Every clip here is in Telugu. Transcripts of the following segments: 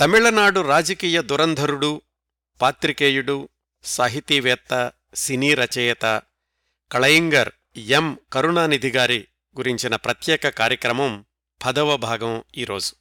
తమిళనాడు రాజకీయ దురంధరుడు పాత్రికేయుడు సాహితీవేత్త సినీ రచయిత కళయింగర్ ఎం. కరుణానిధి గారి గురించిన ప్రత్యేక కార్యక్రమం పదవ భాగం ఈరోజు.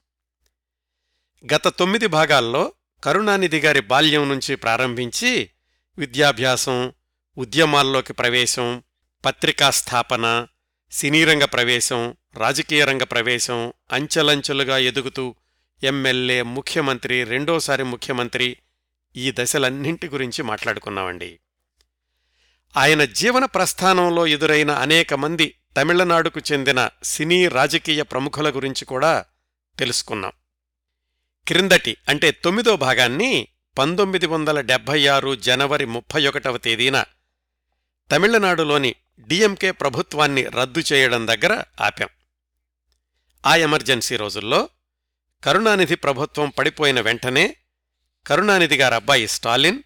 గత తొమ్మిది భాగాల్లో కరుణానిధి గారి బాల్యం నుంచి ప్రారంభించి విద్యాభ్యాసం ఉద్యమాల్లోకి ప్రవేశం పత్రికా స్థాపన సినీరంగ ప్రవేశం రాజకీయ రంగ ప్రవేశం అంచెలంచెలుగా ఎదుగుతూ ఎమ్మెల్యే ముఖ్యమంత్రి రెండోసారి ముఖ్యమంత్రి ఈ దశలన్నింటి గురించి మాట్లాడుకున్నామండి. ఆయన జీవన ప్రస్థానంలో ఎదురైన అనేక మంది తమిళనాడుకు చెందిన సినీ రాజకీయ ప్రముఖుల గురించి కూడా తెలుసుకున్నాం. క్రిందటి అంటే తొమ్మిదో భాగాన్ని పంతొమ్మిది వందల డెబ్భై ఆరు జనవరి ముప్పై ఒకటవ తేదీన తమిళనాడులోని డిఎంకే ప్రభుత్వాన్ని రద్దు చేయడం దగ్గర ఆపాం. ఆ ఎమర్జెన్సీ రోజుల్లో కరుణానిధి ప్రభుత్వం పడిపోయిన వెంటనే కరుణానిధి గారబ్బాయి స్టాలిన్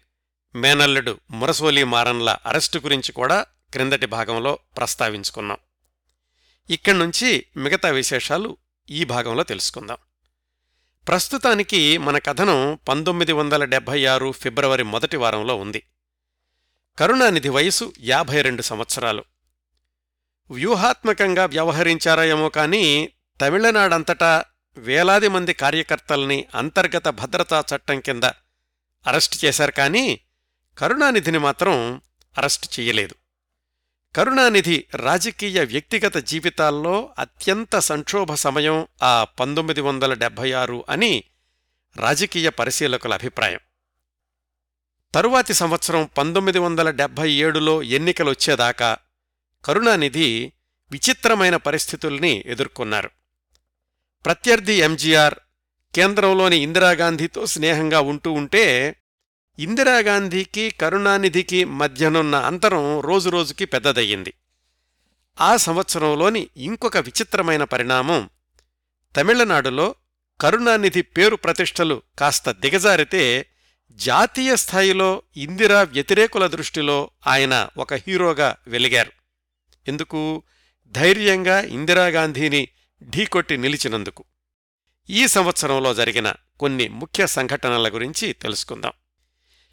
మేనల్లుడు మురసోలి మారన్ల అరెస్టు గురించి కూడా క్రిందటి భాగంలో ప్రస్తావించుకున్నాం. ఇక్కడ్నుంచి మిగతా విశేషాలు ఈ భాగంలో తెలుసుకుందాం. ప్రస్తుతానికి మన కథనం పంతొమ్మిది వందల డెబ్భై ఆరు ఫిబ్రవరి మొదటి వారంలో ఉంది. కరుణానిధి వయసు యాభై రెండు సంవత్సరాలు. వ్యూహాత్మకంగా వ్యవహరించారాయేమో కానీ తమిళనాడంతటా వేలాది మంది కార్యకర్తల్ని అంతర్గత భద్రతా చట్టం కింద అరెస్టు చేశారు కానీ కరుణానిధిని మాత్రం అరెస్టు చేయలేదు. కరుణానిధి రాజకీయ వ్యక్తిగత జీవితాల్లో అత్యంత సంక్షోభ సమయం ఆ పంతొమ్మిది వందల డెబ్భై ఆరు అని రాజకీయ పరిశీలకుల అభిప్రాయం. తరువాతి సంవత్సరం పంతొమ్మిది వందల డెబ్భై ఏడులో ఎన్నికలొచ్చేదాకా కరుణానిధి విచిత్రమైన పరిస్థితుల్ని ఎదుర్కొన్నారు. ప్రత్యర్థి ఎంజీఆర్ కేంద్రంలోని ఇందిరాగాంధీతో స్నేహంగా ఉంటూ ఉంటే ఇందిరాగాంధీకి కరుణానిధికి మధ్యనున్న అంతరం రోజురోజుకి పెద్దదయ్యింది. ఆ సంవత్సరంలోని ఇంకొక విచిత్రమైన పరిణామం తమిళనాడులో కరుణానిధి పేరు ప్రతిష్టలు కాస్త దిగజారితే జాతీయ స్థాయిలో ఇందిరా వ్యతిరేకుల దృష్టిలో ఆయన ఒక హీరోగా వెలిగారు. ఎందుకు? ధైర్యంగా ఇందిరాగాంధీని ఢీకొట్టి నిలిచినందుకు. ఈ సంవత్సరంలో జరిగిన కొన్ని ముఖ్య సంఘటనల గురించి తెలుసుకుందాం.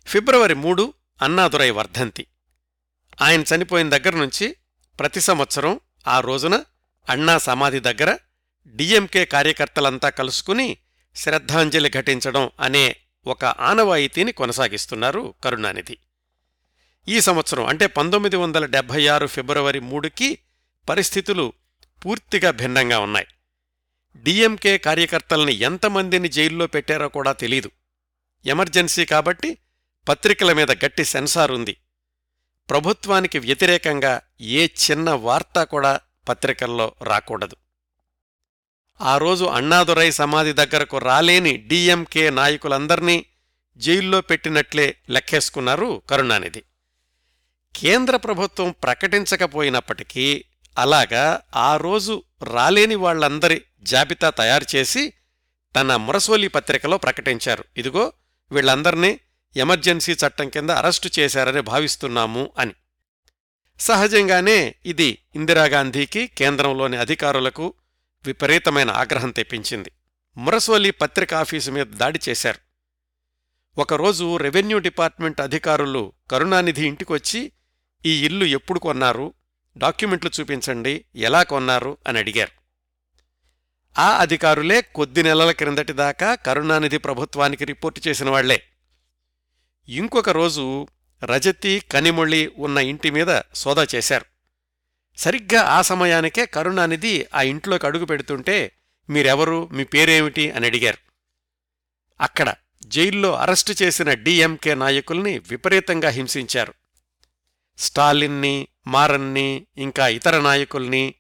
ఫిబ్రవరి మూడు అన్నాదురై వర్ధంతి. ఆయన చనిపోయిన దగ్గర నుంచి ప్రతి సంవత్సరం ఆ రోజున అన్నా సమాధి దగ్గర డిఎంకే కార్యకర్తలంతా కలుసుకుని శ్రద్ధాంజలి ఘటించడం అనే ఒక ఆనవాయితీని కొనసాగిస్తున్నారు కరుణానిధి. ఈ సంవత్సరం అంటే పంతొమ్మిది వందల డెబ్భై ఆరు ఫిబ్రవరి మూడుకి పరిస్థితులు పూర్తిగా భిన్నంగా ఉన్నాయి. డిఎంకే కార్యకర్తల్ని ఎంతమందిని జైల్లో పెట్టారో కూడా తెలీదు. ఎమర్జెన్సీ కాబట్టి పత్రికల మీద గట్టి సెన్సార్ ఉంది. ప్రభుత్వానికి వ్యతిరేకంగా ఏ చిన్న వార్త కూడా పత్రికల్లో రాకూడదు. ఆ రోజు అన్నాదురై సమాధి దగ్గరకు రాలేని డిఎంకే నాయకులందర్నీ జైల్లో పెట్టినట్లే లెక్కేసుకున్నారు కరుణానిధి. కేంద్ర ప్రభుత్వం ప్రకటించకపోయినప్పటికీ అలాగా ఆ రోజు రాలేని వాళ్ళందరి జాబితా తయారు చేసి తన మురసోలి పత్రికలో ప్రకటించారు. ఇదిగో వీళ్ళందర్నీ ఎమర్జెన్సీ చట్టం కింద అరెస్టు చేశారని భావిస్తున్నాము అని. సహజంగానే ఇది ఇందిరాగాంధీకి కేంద్రంలోని అధికారులకు విపరీతమైన ఆగ్రహం తెప్పించింది. మురసోలి పత్రిక ఆఫీసు మీద దాడి చేశారు. ఒకరోజు రెవెన్యూ డిపార్ట్మెంట్ అధికారులు కరుణానిధి ఇంటికొచ్చి ఈ ఇల్లు ఎప్పుడు కొన్నారు? డాక్యుమెంట్లు చూపించండి ఎలా కొన్నారు అని అడిగారు. ఆ అధికారులే కొద్ది నెలల క్రిందటి దాకా కరుణానిధి ప్రభుత్వానికి రిపోర్టు చేసిన వాళ్ళే. ఇంకొక రోజు రజతి కనిమొళి ఉన్న ఇంటి మీద సోదా చేశారు. సరిగ్గా ఆ సమయానికే కరుణానిధి ఆ ఇంట్లోకి అడుగు పెడుతుంటే మీరెవరు మీ పేరేమిటి? అని అడిగారు. అక్కడ జైల్లో అరెస్టు చేసిన డిఎంకే నాయకుల్ని విపరీతంగా హింసించారు. స్టాలిన్ని మారన్ని ఇంకా ఇతర నాయకుల్ని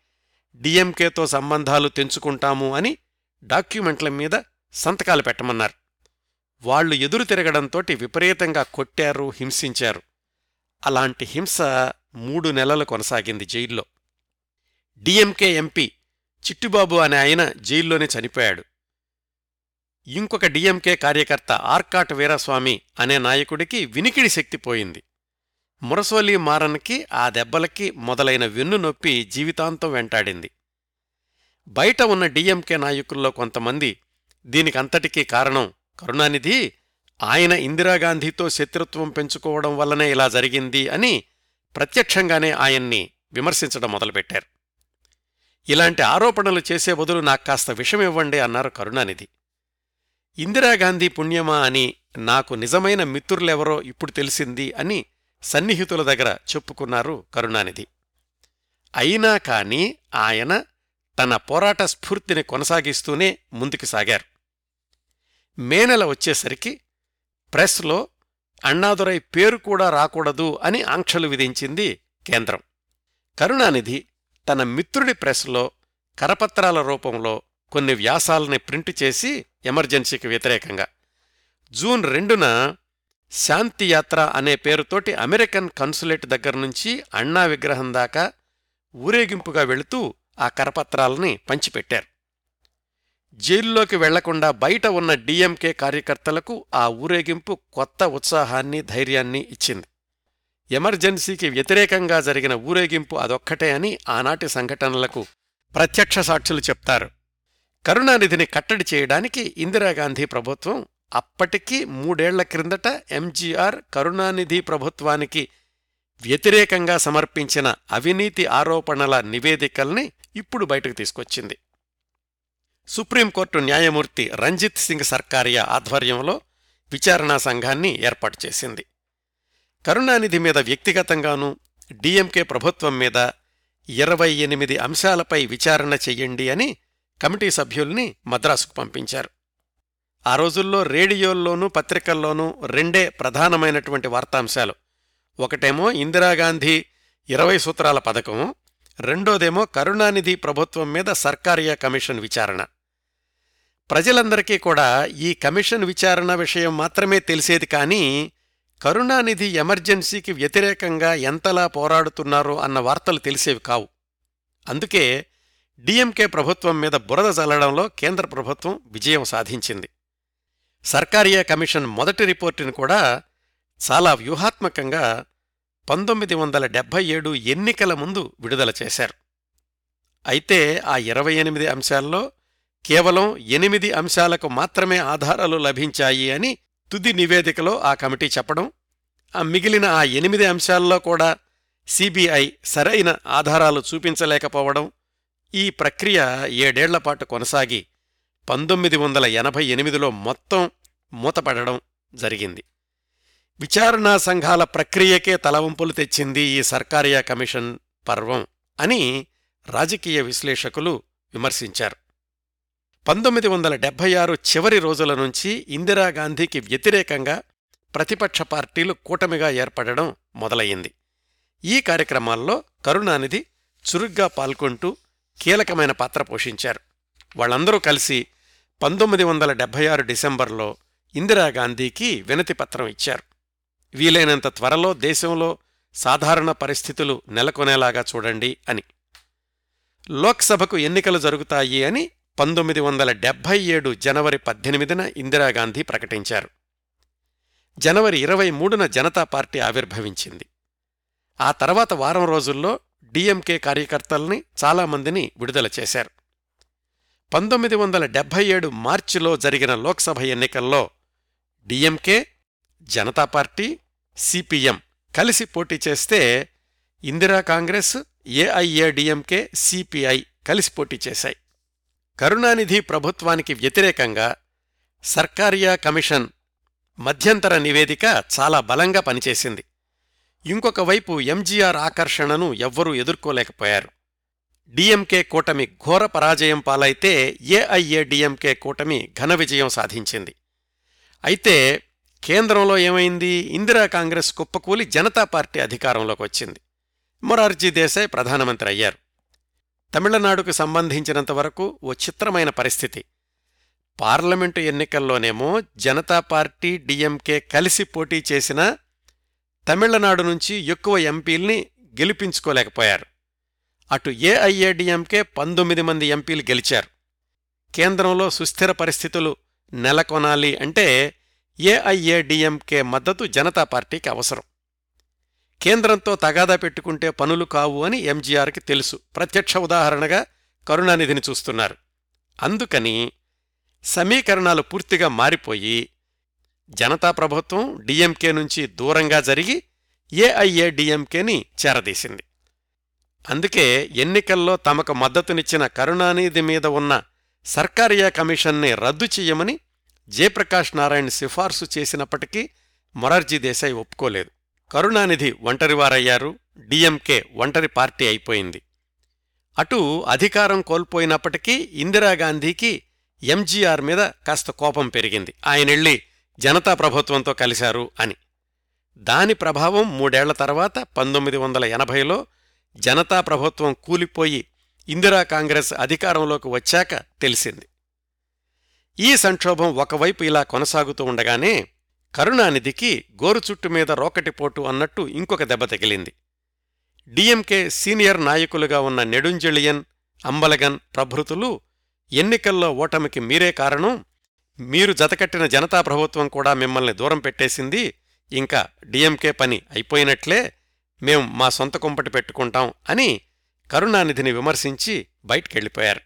డిఎంకేతో సంబంధాలు తెంచుకుంటాము అని డాక్యుమెంట్ల మీద సంతకాలు పెట్టమన్నారు. వాళ్ళు ఎదురు తిరగడంతోటి విపరీతంగా కొట్టారు హింసించారు. అలాంటి హింస మూడు నెలలు కొనసాగింది జైల్లో. డిఎంకే ఎంపీ చిట్టుబాబు అనే ఆయన జైల్లోనే చనిపోయాడు. ఇంకొక డిఎంకే కార్యకర్త ఆర్కాట్ వీరస్వామి అనే నాయకుడికి వినికిడి శక్తి పోయింది. మురసోలి మారన్కి ఆ దెబ్బలకి మొదలైన వెన్ను నొప్పి జీవితాంతం వెంటాడింది. బయట ఉన్న డిఎంకే నాయకుల్లో కొంతమంది దీనికంతటికీ కారణం కరుణానిధి ఆయన ఇందిరాగాంధీతో శత్రుత్వం పెంచుకోవడం వల్లనే ఇలా జరిగింది అని ప్రత్యక్షంగానే ఆయన్ని విమర్శించడం మొదలుపెట్టారు. ఇలాంటి ఆరోపణలు చేసే బదులు నాకు కాస్త విషమివ్వండి అన్నారు కరుణానిధి. ఇందిరాగాంధీ పుణ్యమా అని నాకు నిజమైన మిత్రులెవరో ఇప్పుడు తెలిసింది అని సన్నిహితుల దగ్గర చెప్పుకున్నారు కరుణానిధి. అయినా కాని ఆయన తన పోరాట స్ఫూర్తిని కొనసాగిస్తూనే ముందుకు సాగారు. మే నెల వచ్చేసరికి ప్రెస్లో అణ్ణాదురై పేరు కూడా రాకూడదు అని ఆంక్షలు విధించింది కేంద్రం. కరుణానిధి తన మిత్రుడి ప్రెస్లో కరపత్రాల రూపంలో కొన్ని వ్యాసాలని ప్రింటు చేసి ఎమర్జెన్సీకి వ్యతిరేకంగా. జూన్ రెండున శాంతియాత్ర అనే పేరుతోటి అమెరికన్ కన్సులేట్ దగ్గర నుంచి అన్నా విగ్రహం దాకా ఊరేగింపుగా వెళుతూ ఆ కరపత్రాలని పంచిపెట్టారు. జైల్లోకి వెళ్ళకుండా బయట ఉన్న డిఎంకే కార్యకర్తలకు ఆ ఊరేగింపు కొత్త ఉత్సాహాన్ని ధైర్యాన్ని ఇచ్చింది. ఎమర్జెన్సీకి వ్యతిరేకంగా జరిగిన ఊరేగింపు అదొక్కటే అని ఆనాటి సంఘటనలకు ప్రత్యక్ష సాక్షులు చెప్తారు. కరుణానిధిని కట్టడి చేయడానికి ఇందిరాగాంధీ ప్రభుత్వం అప్పటికీ మూడేళ్ళ క్రిందట ఎంజీఆర్ కరుణానిధి ప్రభుత్వానికి వ్యతిరేకంగా సమర్పించిన అవినీతి ఆరోపణల నివేదికల్ని ఇప్పుడు బయటకు తీసుకొచ్చింది. సుప్రీంకోర్టు న్యాయమూర్తి రంజిత్ సింగ్ సర్కారియా ఆధ్వర్యంలో విచారణా సంఘాన్ని ఏర్పాటు చేసింది. కరుణానిధి మీద వ్యక్తిగతంగానూ డిఎంకే ప్రభుత్వం మీద ఇరవై ఎనిమిది అంశాలపై విచారణ చెయ్యండి అని కమిటీ సభ్యుల్ని మద్రాసుకు పంపించారు. ఆ రోజుల్లో రేడియోల్లోనూ పత్రికల్లోనూ రెండే ప్రధానమైనటువంటి వార్తాంశాలు. ఒకటేమో ఇందిరాగాంధీ ఇరవై సూత్రాల పథకం రెండోదేమో కరుణానిధి ప్రభుత్వం మీద సర్కారియా కమిషన్ విచారణ. ప్రజలందరికీ కూడా ఈ కమిషన్ విచారణ విషయం మాత్రమే తెలిసేది కానీ కరుణానిధి ఎమర్జెన్సీకి వ్యతిరేకంగా ఎంతలా పోరాడుతున్నారో అన్న వార్తలు తెలిసేవి కావు. అందుకే డిఎంకే ప్రభుత్వం మీద బురద చల్లడంలో కేంద్ర ప్రభుత్వం విజయం సాధించింది. సర్కారియా కమిషన్ మొదటి రిపోర్టును కూడా చాలా వ్యూహాత్మకంగా పంతొమ్మిది వందల డెబ్భై ఏడు ఎన్నికల ముందు విడుదల చేశారు. అయితే ఆ ఇరవై ఎనిమిది అంశాల్లో కేవలం ఎనిమిది అంశాలకు మాత్రమే ఆధారాలు లభించాయి అని తుది నివేదికలో ఆ కమిటీ చెప్పడం ఆ మిగిలిన ఆ ఎనిమిది అంశాల్లో కూడా సిబిఐ సరైన ఆధారాలు చూపించలేకపోవడం ఈ ప్రక్రియ ఏడేళ్ళపాటు కొనసాగి పంతొమ్మిది వందల ఎనభై ఎనిమిదిలో మొత్తం మూతపడడం జరిగింది. విచారణా సంఘాల ప్రక్రియకే తలవంపులు తెచ్చింది ఈ సర్కారియా కమిషన్ పర్వం అని రాజకీయ విశ్లేషకులు విమర్శించారు. పంతొమ్మిది వందల డెబ్భై ఆరు చివరి రోజుల నుంచి ఇందిరాగాంధీకి వ్యతిరేకంగా ప్రతిపక్ష పార్టీలు కూటమిగా ఏర్పడడం మొదలయ్యింది. ఈ కార్యక్రమాల్లో కరుణానిధి చురుగ్గా పాల్గొంటూ కీలకమైన పాత్ర పోషించారు. వాళ్ళందరూ కలిసి పంతొమ్మిది వందల డెబ్బై ఆరు డిసెంబర్లో ఇందిరాగాంధీకి వినతిపత్రం ఇచ్చారు. వీలైనంత త్వరలో దేశంలో సాధారణ పరిస్థితులు నెలకొనేలాగా చూడండి అని. లోక్సభకు ఎన్నికలు జరుగుతాయి అని పంతొమ్మిది వందల డెబ్బై ఏడు జనవరి పద్దెనిమిదిన ఇందిరాగాంధీ ప్రకటించారు. జనవరి ఇరవై మూడున జనతా పార్టీ ఆవిర్భవించింది. ఆ తర్వాత వారం రోజుల్లో డిఎంకే కార్యకర్తల్ని చాలామందిని విడుదల చేశారు. పంతొమ్మిది వందల డెబ్భై ఏడు మార్చిలో జరిగిన లోక్సభ ఎన్నికల్లో డిఎంకే జనతా పార్టీ సిపిఎం కలిసి పోటీ చేస్తే ఇందిరా కాంగ్రెస్ ఏఐఏడిఎంకే సిపిఐ కలిసి పోటీ చేశాయి. కరుణానిధి ప్రభుత్వానికి వ్యతిరేకంగా సర్కారియా కమిషన్ మధ్యంతర నివేదిక చాలా బలంగా పనిచేసింది. ఇంకొక వైపు ఎంజీఆర్ ఆకర్షణను ఎవ్వరూ ఎదుర్కోలేకపోయారు. డిఎంకే కూటమి ఘోర పరాజయం పాలైతే ఏఐఏడిఎంకే కూటమి ఘన విజయం సాధించింది. అయితే కేంద్రంలో ఏమైంది? ఇందిరా కాంగ్రెస్ కుప్పకూలి జనతా పార్టీ అధికారంలోకి వచ్చింది. మొరార్జీ దేశాయ్ ప్రధానమంత్రి అయ్యారు. తమిళనాడుకు సంబంధించినంతవరకు ఓ చిత్రమైన పరిస్థితి. పార్లమెంటు ఎన్నికల్లోనేమో జనతా పార్టీ డిఎంకే కలిసి పోటీ చేసినా తమిళనాడు నుంచి ఎక్కువ ఎంపీల్ని గెలిపించుకోలేకపోయారు. అటు ఏఐఏడిఎంకే పంతొమ్మిది మంది ఎంపీలు గెలిచారు. కేంద్రంలో సుస్థిర పరిస్థితులు నెలకొనాలి అంటే ఏఐఏడిఎంకే మద్దతు జనతా పార్టీకి అవసరం. కేంద్రంతో తగాదా పెట్టుకుంటే పనులు కావు అని ఎంజీఆర్కి తెలుసు. ప్రత్యక్ష ఉదాహరణగా కరుణానిధిని చూస్తున్నారు. అందుకని సమీకరణాలు పూర్తిగా మారిపోయి జనతా ప్రభుత్వం డిఎంకే నుంచి దూరంగా జరిగి ఏఐఏడిఎంకేని చేరదీసింది. అందుకే ఎన్నికల్లో తమకు మద్దతునిచ్చిన కరుణానిధి మీద ఉన్న సర్కారియా కమిషన్ని రద్దు చెయ్యమని జయప్రకాష్ నారాయణ్ సిఫార్సు చేసినప్పటికీ మొరార్జీ దేశాయ్ ఒప్పుకోలేదు. కరుణానిధి ఒంటరివారయ్యారు. డిఎంకే ఒంటరి పార్టీ అయిపోయింది. అటు అధికారం కోల్పోయినప్పటికీ ఇందిరాగాంధీకి ఎంజీఆర్ మీద కాస్త కోపం పెరిగింది. ఆయనెళ్ళి జనతా ప్రభుత్వంతో కలిశారు అని. దాని ప్రభావం మూడేళ్ళ తర్వాత పంతొమ్మిది వందల ఎనభైలో జనతా ప్రభుత్వం కూలిపోయి ఇందిరా కాంగ్రెస్ అధికారంలోకి వచ్చాక తెలిసింది. ఈ సంక్షోభం ఒకవైపు ఇలా కొనసాగుతూ ఉండగానే కరుణానిధికి గోరుచుట్టు మీద రోకటిపోటు అన్నట్టు ఇంకొక దెబ్బ తగిలింది. డిఎంకే సీనియర్ నాయకులుగా ఉన్న నెడుంజలియన్ అంబలగన్ ప్రభృతులు ఎన్నికల్లో ఓటమికి మీరే కారణం మీరు జతకట్టిన జనతా ప్రభుత్వం కూడా మిమ్మల్ని దూరం పెట్టేసింది ఇంకా డిఎంకే పని అయిపోయినట్లే మేం మా సొంత కుంపటి పెట్టుకుంటాం అని కరుణానిధిని విమర్శించి బయటికెళ్ళిపోయారు.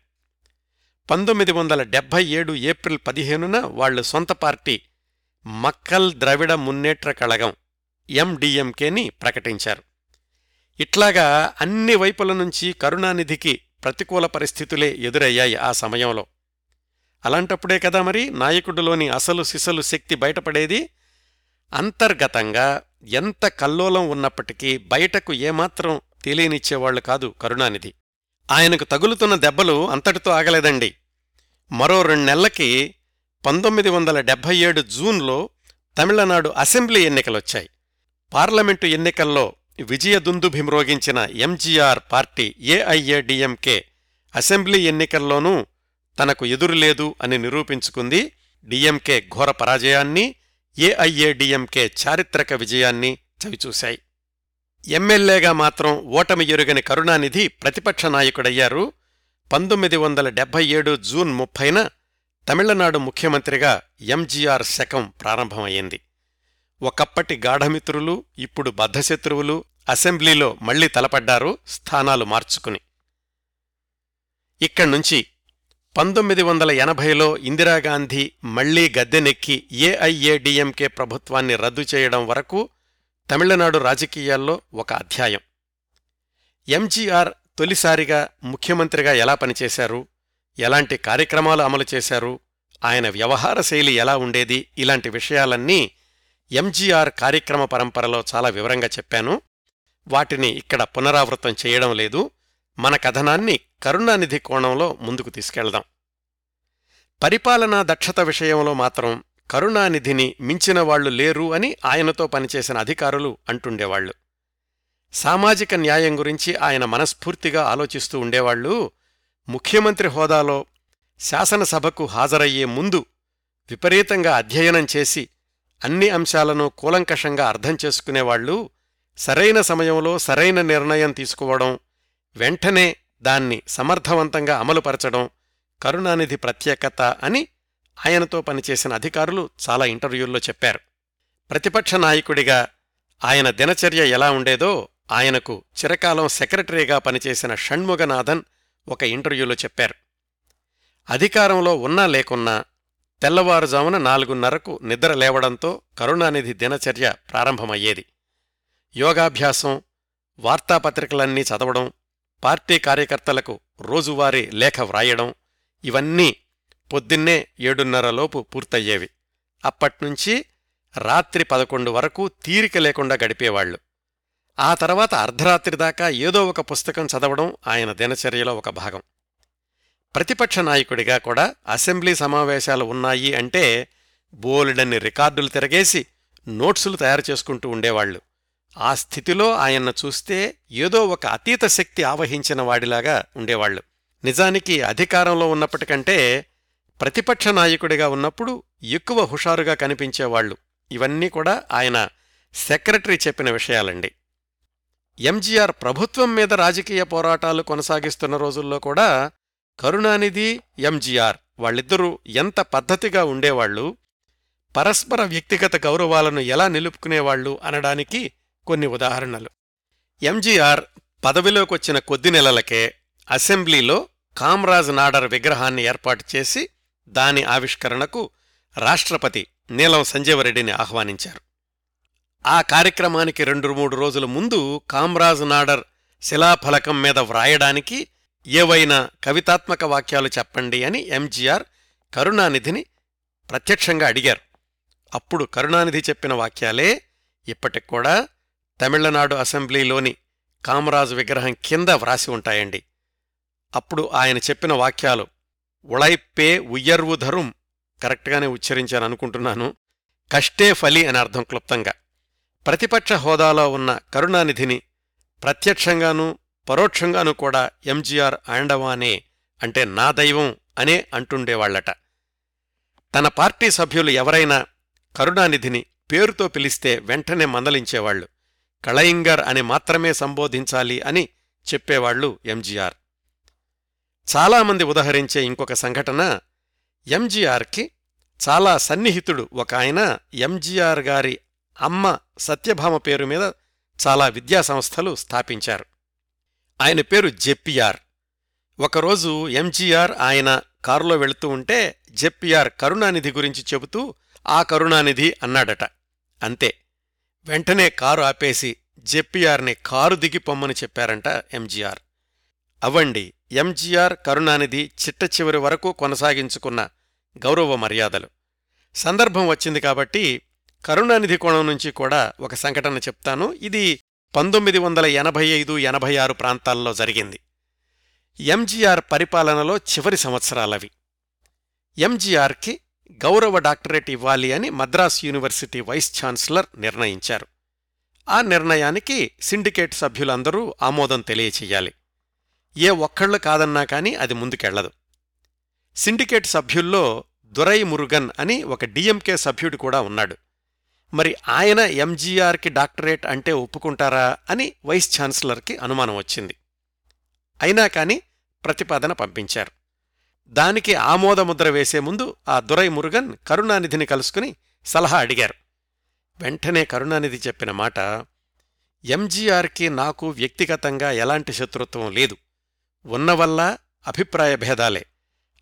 పంతొమ్మిది వందల డెబ్భై ఏడు ఏప్రిల్ పదిహేనున వాళ్ళు సొంత పార్టీ మక్కల్ ద్రవిడ మున్నేట్ర కళగం ఎండిఎంకేని ప్రకటించారు. ఇట్లాగా అన్ని వైపుల నుంచి కరుణానిధికి ప్రతికూల పరిస్థితులే ఎదురయ్యాయి ఆ సమయంలో. అలాంటప్పుడే కదా మరి నాయకుడిలోని అసలు సిసలు శక్తి బయటపడేది? అంతర్గతంగా ఎంత కల్లోలం ఉన్నప్పటికీ బయటకు ఏమాత్రం తెలియనిచ్చేవాళ్ళు కాదు కరుణానిధి. ఆయనకు తగులుతున్న దెబ్బలు అంతటితో ఆగలేదండి. మరో రెండు నెలలకి పంతొమ్మిది వందల డెబ్భై ఏడు జూన్లో తమిళనాడు అసెంబ్లీ ఎన్నికలొచ్చాయి. పార్లమెంటు ఎన్నికల్లో విజయదుందుభిమ్రోగించిన ఎంజీఆర్ పార్టీ ఏఐఏడిఎంకే అసెంబ్లీ ఎన్నికల్లోనూ తనకు ఎదురులేదు అని నిరూపించుకుంది డిఎంకే ఘోర పరాజయాన్ని ఏఐఏడిఎంకే చారిత్రక విజయాన్ని చవిచూశాయి. ఎమ్మెల్యేగా మాత్రం ఓటమి ఎరుగని కరుణానిధి ప్రతిపక్ష నాయకుడయ్యారు. పంతొమ్మిది వందల డెబ్బై ఏడు జూన్ ముప్పైన తమిళనాడు ముఖ్యమంత్రిగా ఎంజీఆర్ శకం ప్రారంభమయ్యింది. ఒకప్పటి గాఢమిత్రులు ఇప్పుడు బద్ధశత్రువులు అసెంబ్లీలో మళ్ళీ తలపడ్డారు స్థానాలు మార్చుకుని. ఇక్కడ్నుంచి పంతొమ్మిది వందల ఎనభైలో ఇందిరాగాంధీ మళ్ళీ గద్దెనెక్కి ఏఐఏడిఎంకే ప్రభుత్వాన్ని రద్దు చేయడం వరకు తమిళనాడు రాజకీయాల్లో ఒక అధ్యాయం. ఎంజీఆర్ తొలిసారిగా ముఖ్యమంత్రిగా ఎలా పనిచేశారు? ఎలాంటి కార్యక్రమాలు అమలు చేశారు? ఆయన వ్యవహార శైలి ఎలా ఉండేది? ఇలాంటి విషయాలన్నీ ఎంజీఆర్ కార్యక్రమ పరంపరలో చాలా వివరంగా చెప్పాను. వాటిని ఇక్కడ పునరావృతం చేయడం లేదు. మన కథనాన్ని కరుణానిధి కోణంలో ముందుకు తీసుకెళ్దాం. పరిపాలనా దక్షత విషయంలో మాత్రం కరుణానిధిని మించిన వాళ్ళు లేరు అని ఆయనతో పనిచేసిన అధికారులు అంటుండేవాళ్ళు సామాజిక న్యాయం గురించి ఆయన మనస్ఫూర్తిగా ఆలోచిస్తూ ఉండేవాళ్ళు ముఖ్యమంత్రి హోదాలో శాసనసభకు హాజరయ్యే ముందు విపరీతంగా అధ్యయనం చేసి అన్ని అంశాలను కూలంకషంగా అర్థం చేసుకునేవాళ్ళు సరైన సమయంలో సరైన నిర్ణయం తీసుకోవడం వెంటనే దాన్ని సమర్థవంతంగా అమలుపరచడం కరుణానిధి ప్రత్యేకత అని ఆయనతో పనిచేసిన అధికారులు చాలా ఇంటర్వ్యూల్లో చెప్పారు. ప్రతిపక్ష నాయకుడిగా ఆయన దినచర్య ఎలా ఉండేదో ఆయనకు చిరకాలం సెక్రటరీగా పనిచేసిన షణ్ముగనాథన్ ఒక ఇంటర్వ్యూలో చెప్పారు. అధికారంలో ఉన్నా లేకున్నా తెల్లవారుజామున నాలుగున్నరకు నిద్ర లేవడంతో కరుణానిధి దినచర్య ప్రారంభమయ్యేది. యోగాభ్యాసం వార్తాపత్రికలన్నీ చదవడం పార్టీ కార్యకర్తలకు రోజువారీ లేఖ వ్రాయడం ఇవన్నీ పొద్దున్నే ఏడున్నరలోపు పూర్తయ్యేవి. అప్పట్నుంచి రాత్రి పదకొండు వరకు తీరిక లేకుండా గడిపేవాళ్ళు ఆ తర్వాత అర్ధరాత్రి దాకా ఏదో ఒక పుస్తకం చదవడం ఆయన దినచర్యలో ఒక భాగం. ప్రతిపక్ష నాయకుడిగా కూడా అసెంబ్లీ సమావేశాలు ఉన్నాయి అంటే బోలెడన్ని రికార్డులు తిరగేసి నోట్సులు తయారు చేసుకుంటూ ఉండేవాళ్ళు ఆ స్థితిలో ఆయన్ను చూస్తే ఏదో ఒక అతీత శక్తి ఆవహించిన వాడిలాగా ఉండేవాళ్ళు నిజానికి అధికారంలో ఉన్నప్పటికంటే ప్రతిపక్ష నాయకుడిగా ఉన్నప్పుడు ఎక్కువ హుషారుగా కనిపించేవాళ్ళు ఇవన్నీ కూడా ఆయన సెక్రటరీ చెప్పిన విషయాలండి. ఎంజీఆర్ ప్రభుత్వం మీద రాజకీయ పోరాటాలు కొనసాగిస్తున్న రోజుల్లో కూడా కరుణానిధి ఎంజీఆర్ వాళ్ళిద్దరూ ఎంత పద్ధతిగా ఉండేవాళ్ళు పరస్పర వ్యక్తిగత గౌరవాలను ఎలా నిలుపుకునేవాళ్ళు అనడానికి కొన్ని ఉదాహరణలు. ఎంజీఆర్ పదవిలోకొచ్చిన కొద్ది నెలలకే అసెంబ్లీలో కామ్రాజ్ నాడర్ విగ్రహాన్ని ఏర్పాటు చేసి దాని ఆవిష్కరణకు రాష్ట్రపతి నీలం సంజీవరెడ్డిని ఆహ్వానించారు. ఆ కార్యక్రమానికి రెండు మూడు రోజుల ముందు కామ్రాజ్ నాడర్ శిలాఫలకం మీద వ్రాయడానికి ఏవైనా కవితాత్మక వాక్యాలు చెప్పండి అని ఎంజీఆర్ కరుణానిధిని ప్రత్యక్షంగా అడిగారు. అప్పుడు కరుణానిధి చెప్పిన వాక్యాలే ఇప్పటికూడా తమిళనాడు అసెంబ్లీలోని కామరాజు విగ్రహం కింద వ్రాసి ఉంటాయండి. అప్పుడు ఆయన చెప్పిన వాక్యాలు ఉళైప్పే ఉయ్యర్వుధరుం కరెక్ట్గానే ఉచ్చరించాను అనుకుంటున్నాను. కష్టే ఫలి అని అర్థం క్లుప్తంగా. ప్రతిపక్ష హోదాలో ఉన్న కరుణానిధిని ప్రత్యక్షంగానూ పరోక్షంగానూ కూడా ఎంజీఆర్ ఆండవానే అంటే నా దైవం అనే అంటుండేవాళ్ళట తన పార్టీ సభ్యులు ఎవరైనా కరుణానిధిని పేరుతో పిలిస్తే వెంటనే మందలించేవాళ్ళు కళయింగర్ అని మాత్రమే సంబోధించాలి అని చెప్పేవాళ్ళు ఎంజీఆర్. చాలామంది ఉదహరించే ఇంకొక సంఘటన ఎంజీఆర్కి చాలా సన్నిహితుడు ఒక ఆయన ఎంజీఆర్ గారి అమ్మ సత్యభామ పేరు మీద చాలా విద్యాసంస్థలు స్థాపించారు. ఆయన పేరు జెప్పియార్ ఒకరోజు ఎంజీఆర్ ఆయన కారులో వెళుతూ ఉంటే జెప్పియార్ కరుణానిధి గురించి చెబుతూ ఆ కరుణానిధి అన్నాడట. అంతే. వెంటనే కారు ఆపేసి జెప్పిఆర్ని కారు దిగి పొమ్మని చెప్పారంట ఎంజీఆర్ అవ్వండి ఎంజీఆర్ కరుణానిధి చిట్ట చివరి వరకు కొనసాగించుకున్న గౌరవ మర్యాదలు. సందర్భం వచ్చింది కాబట్టి కరుణానిధి కోణం నుంచి కూడా ఒక సంఘటన చెప్తాను. ఇది పంతొమ్మిది వందల ఎనభై ఐదు ఎనభై ఆరు ప్రాంతాల్లో జరిగింది. ఎంజీఆర్ పరిపాలనలో చివరి సంవత్సరాలవి. ఎంజీఆర్కి గౌరవ డాక్టరేట్ ఇవ్వాలి అని మద్రాస్ యూనివర్సిటీ వైస్ ఛాన్సలర్ నిర్ణయించారు. ఆ నిర్ణయానికి సిండికేట్ సభ్యులందరూ ఆమోదం తెలియచేయాలి ఏ ఒక్కళ్ళు కాదన్నా కాని అది ముందుకెళ్ళదు. సిండికేట్ సభ్యుల్లో దురై మురుగన్ అని ఒక డిఎంకే సభ్యుడు కూడా ఉన్నాడు. మరి ఆయన ఎంజీఆర్కి డాక్టరేట్ అంటే ఒప్పుకుంటారా అని వైస్ ఛాన్సలర్కి అనుమానం వచ్చింది. అయినా కాని ప్రతిపాదన పంపించారు. దానికి ఆమోదముద్ర వేసే ముందు ఆ దురై మురుగన్ కరుణానిధిని కలుసుకుని సలహా అడిగారు. వెంటనే కరుణానిధి చెప్పిన మాట ఎంజీఆర్కి నాకు వ్యక్తిగతంగా ఎలాంటి శత్రుత్వం లేదు. ఉన్నవల్ల అభిప్రాయ భేదాలే.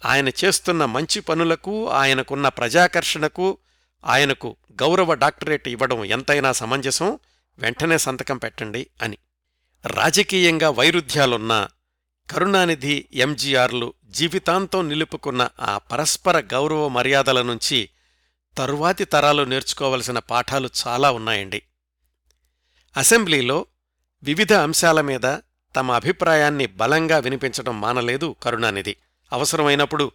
ఆయన చేస్తున్న మంచి పనులకు ఆయనకున్న ప్రజాకర్షణకు ఆయనకు గౌరవ డాక్టరేట్ ఇవ్వడం ఎంతైనా సమంజసం. వెంటనే సంతకం పెట్టండి అని. రాజకీయంగా వైరుధ్యాలున్నా కరుణానిధి ఎంజీఆర్లు జీవితాంతం నిలుపుకున్న ఆ పరస్పర గౌరవ మర్యాదల నుంచి తరువాతి తరాలు నేర్చుకోవలసిన పాఠాలు చాలా ఉన్నాయండి. అసెంబ్లీలో వివిధ అంశాల మీద తమ అభిప్రాయాన్ని బలంగా వినిపించడం మానలేదు కరుణానిధి. అవసరమైనప్పుడు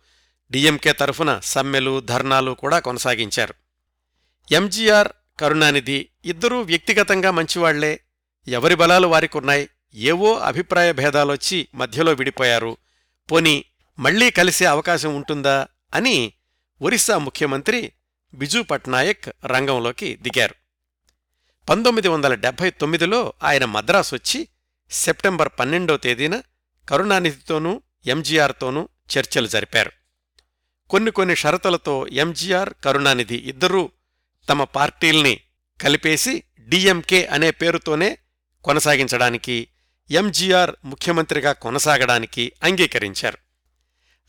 డిఎంకే తరఫున సమ్మెలు ధర్నాలు కూడా కొనసాగించారు. ఎంజీఆర్ కరుణానిధి ఇద్దరూ వ్యక్తిగతంగా మంచివాళ్ళే. ఎవరి బలాలు వారికున్నాయి? ఏవో అభిప్రాయ భేదాలొచ్చి మధ్యలో విడిపోయారు. పోని మళ్ళీ కలిసే అవకాశం ఉంటుందా అని ఒరిస్సా ముఖ్యమంత్రి బిజూ పట్నాయక్ రంగంలోకి దిగారు. పంతొమ్మిది వందల డెబ్బై తొమ్మిదిలో ఆయన మద్రాసు వచ్చి సెప్టెంబర్ పన్నెండో తేదీన కరుణానిధితోనూ ఎంజీఆర్తోనూ చర్చలు జరిపారు. కొన్ని కొన్ని షరతులతో ఎంజీఆర్ కరుణానిధి ఇద్దరూ తమ పార్టీల్ని కలిపేసి డిఎంకే అనే పేరుతోనే కొనసాగించడానికి ఎంజీఆర్ ముఖ్యమంత్రిగా కొనసాగడానికి అంగీకరించారు.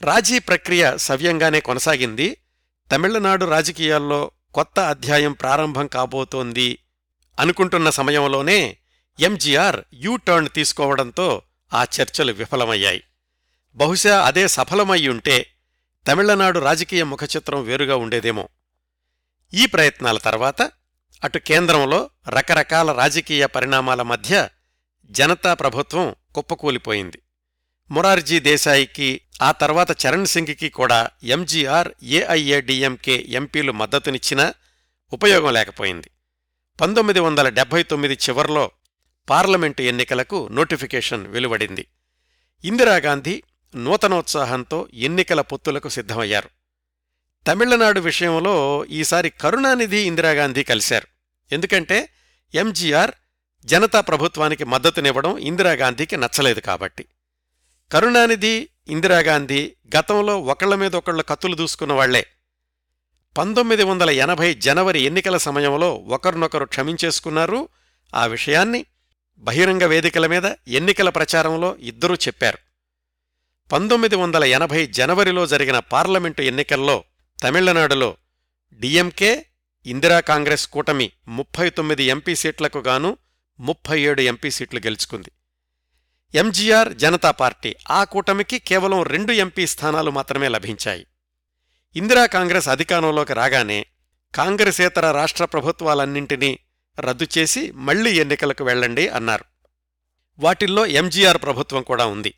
రాజీ ప్రక్రియ సవ్యంగానే కొనసాగింది. తమిళనాడు రాజకీయాల్లో కొత్త అధ్యాయం ప్రారంభం కాబోతోంది అనుకుంటున్న సమయంలోనే ఎంజీఆర్ యూ టర్న్ తీసుకోవడంతో ఆ చర్చలు విఫలమయ్యాయి. బహుశా అదే సఫలమయ్యుంటే తమిళనాడు రాజకీయ ముఖచిత్రం వేరుగా ఉండేదేమో. ఈ ప్రయత్నాల తర్వాత అటు కేంద్రంలో రకరకాల రాజకీయ పరిణామాల మధ్య జనతా ప్రభుత్వం కుప్పకూలిపోయింది. మొరార్జీ దేశాయికి ఆ తర్వాత చరణ్ సింగ్కి కూడా ఎంజీఆర్ ఏఐఏడిఎంకే ఎంపీలు మద్దతునిచ్చినా ఉపయోగం లేకపోయింది. పంతొమ్మిది వందల డెబ్బై తొమ్మిది చివర్లో పార్లమెంటు ఎన్నికలకు నోటిఫికేషన్ వెలువడింది. ఇందిరాగాంధీ నూతనోత్సాహంతో ఎన్నికల పొత్తులకు సిద్ధమయ్యారు. తమిళనాడు విషయంలో ఈసారి కరుణానిధి ఇందిరాగాంధీ కలిశారు. ఎందుకంటే ఎంజీఆర్ జనతా ప్రభుత్వానికి మద్దతునివ్వడం ఇందిరాగాంధీకి నచ్చలేదు కాబట్టి. కరుణానిధి ఇందిరాగాంధీ గతంలో ఒకళ్ళ మీద ఒకళ్ళు కత్తులు దూసుకున్న వాళ్ళే. పంతొమ్మిది వందల ఎనభై జనవరి ఎన్నికల సమయంలో ఒకరినొకరు క్షమించేసుకున్నారు. ఆ విషయాన్ని బహిరంగ వేదికల మీద ఎన్నికల ప్రచారంలో ఇద్దరూ చెప్పారు. పంతొమ్మిది వందల ఎనభై జనవరిలో జరిగిన పార్లమెంటు ఎన్నికల్లో తమిళనాడులో డిఎంకే ఇందిరా కాంగ్రెస్ కూటమి ముప్పై తొమ్మిది ఎంపీ సీట్లకు గాను ముప్పై ఏడు ఎంపీ సీట్లు గెలుచుకుంది. ఎంజీఆర్ జనతా పార్టీ ఆ కూటమికి కేవలం రెండు ఎంపీ స్థానాలు మాత్రమే లభించాయి. ఇందిరా కాంగ్రెస్ అధికారంలోకి రాగానే కాంగ్రెసేతర రాష్ట్ర ప్రభుత్వాలన్నింటినీ రద్దు చేసి మళ్ళీ ఎన్నికలకు వెళ్ళండి అన్నారు. వాటిల్లో ఎంజీఆర్ ప్రభుత్వం కూడా ఉంది.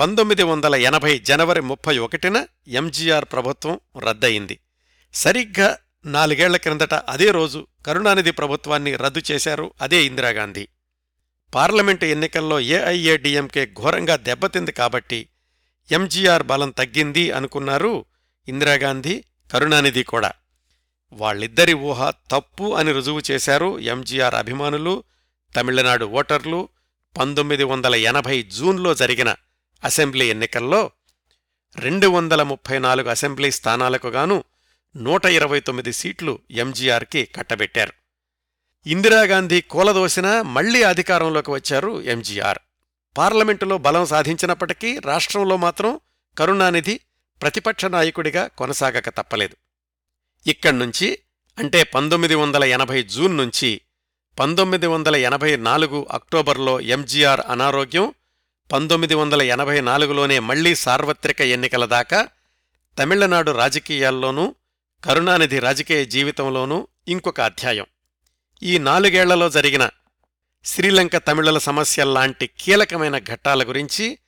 పంతొమ్మిది వందల ఎనభై జనవరి ముప్పై ఒకటిన ఎంజీఆర్ ప్రభుత్వం రద్దయింది. సరిగ్గా నాలుగేళ్ళ క్రిందట అదే రోజు కరుణానిధి ప్రభుత్వాన్ని రద్దు చేశారు అదే ఇందిరాగాంధీ. పార్లమెంటు ఎన్నికల్లో ఏఐఏడీఎంకే ఘోరంగా దెబ్బతింది కాబట్టి ఎంజీఆర్ బలం తగ్గింది అనుకున్నారు ఇందిరాగాంధీ కరుణానిధి కూడా. వాళ్ళిద్దరి ఊహ తప్పు అని రుజువు చేశారు ఎంజీఆర్ అభిమానులు తమిళనాడు ఓటర్లు. పంతొమ్మిది వందల ఎనభై జూన్లో జరిగిన అసెంబ్లీ ఎన్నికల్లో రెండు వందల ముప్పై నాలుగు అసెంబ్లీ స్థానాలకు గాను నూట ఇరవై తొమ్మిది సీట్లు ఎంజీఆర్కి కట్టబెట్టారు. ఇందిరాగాంధీ కూలదోసినా మళ్ళీ అధికారంలోకి వచ్చారు ఎంజీఆర్. పార్లమెంటులో బలం సాధించినప్పటికీ రాష్ట్రంలో మాత్రం కరుణానిధి ప్రతిపక్ష నాయకుడిగా కొనసాగక తప్పలేదు. ఇక్కడ్నుంచి అంటే పంతొమ్మిది వందల ఎనభై జూన్ నుంచి పంతొమ్మిది వందల ఎనభై నాలుగు అక్టోబర్లో ఎంజీఆర్ అనారోగ్యం పంతొమ్మిది వందల ఎనభై నాలుగులోనే మళ్ళీ సార్వత్రిక ఎన్నికల దాకా తమిళనాడు రాజకీయాల్లోనూ కరుణానిధి రాజకీయ జీవితంలోనూ ఇంకొక అధ్యాయం. ఈ నాలుగేళ్ళలో జరిగిన శ్రీలంక తమిళుల సమస్యల్లాంటి కీలకమైన ఘట్టాల గురించి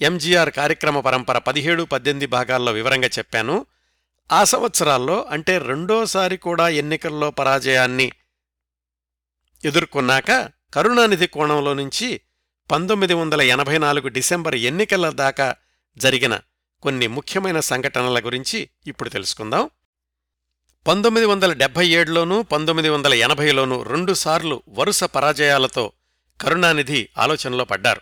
ఎంజీఆర్ కార్యక్రమ పరంపర పదిహేడు పద్దెనిమిది భాగాల్లో వివరంగా చెప్పాను. ఆ సంవత్సరాల్లో అంటే రెండోసారి కూడా ఎన్నికల్లో పరాజయాన్ని ఎదుర్కొన్నాక కరుణానిధి కోణంలో నుంచి పంతొమ్మిది వందల ఎనభై నాలుగు డిసెంబర్ ఎన్నికల దాకా జరిగిన కొన్ని ముఖ్యమైన సంఘటనల గురించి ఇప్పుడు తెలుసుకుందాం. పంతొమ్మిది వందల డెబ్బై ఏడులోనూ పంతొమ్మిది వందల ఎనభైలోనూ రెండుసార్లు వరుస పరాజయాలతో కరుణానిధి ఆలోచనలో పడ్డారు.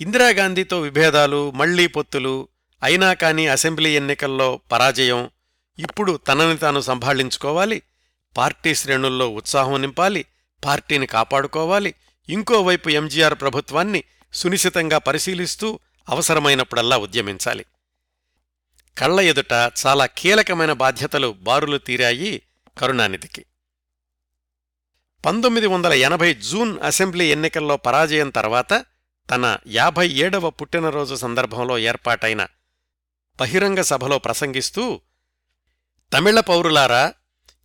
ఇందిరాగాంధీతో విభేదాలు మళ్ళీ పొత్తులు అయినా కాని అసెంబ్లీ ఎన్నికల్లో పరాజయం ఇప్పుడు తనని తాను సంభాళించుకోవాలి పార్టీ శ్రేణుల్లో ఉత్సాహం నింపాలి పార్టీని కాపాడుకోవాలి ఇంకోవైపు ఎంజీఆర్ ప్రభుత్వాన్ని సునిశితంగా పరిశీలిస్తూ అవసరమైనప్పుడల్లా ఉద్యమించాలి. కళ్ళ ఎదుట చాలా కీలకమైన బాధ్యతలు బారులు తీరాయి కరుణానిధికి. పంతొమ్మిది వందల ఎనభై జూన్ అసెంబ్లీ ఎన్నికల్లో పరాజయం తర్వాత తన యాభై ఏడవ పుట్టినరోజు సందర్భంలో ఏర్పాటైన బహిరంగ సభలో ప్రసంగిస్తూ తమిళ పౌరులారా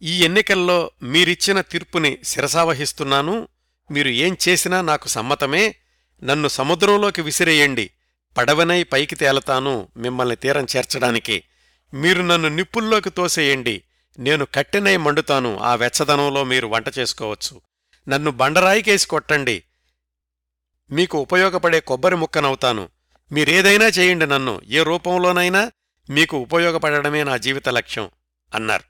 ఈ ఎన్నికల్లో మీరిచ్చిన తీర్పుని శిరసావహిస్తున్నాను. మీరు ఏం చేసినా నాకు సమ్మతమే. నన్ను సముద్రంలోకి విసిరేయండి. పడవనై పైకి తేలతాను మిమ్మల్ని తీరం చేర్చడానికి. మీరు నన్ను నిప్పుల్లోకి తోసేయండి. నేను కట్టెనై మండుతాను. ఆ వెచ్చదనంలో మీరు వంట చేసుకోవచ్చు. నన్ను బండరాయికేసి కొట్టండి. మీకు ఉపయోగపడే కొబ్బరి ముక్కనవుతాను. మీరేదైనా చేయండి నన్ను. ఏ రూపంలోనైనా మీకు ఉపయోగపడడమే నా జీవిత లక్ష్యం అన్నారు.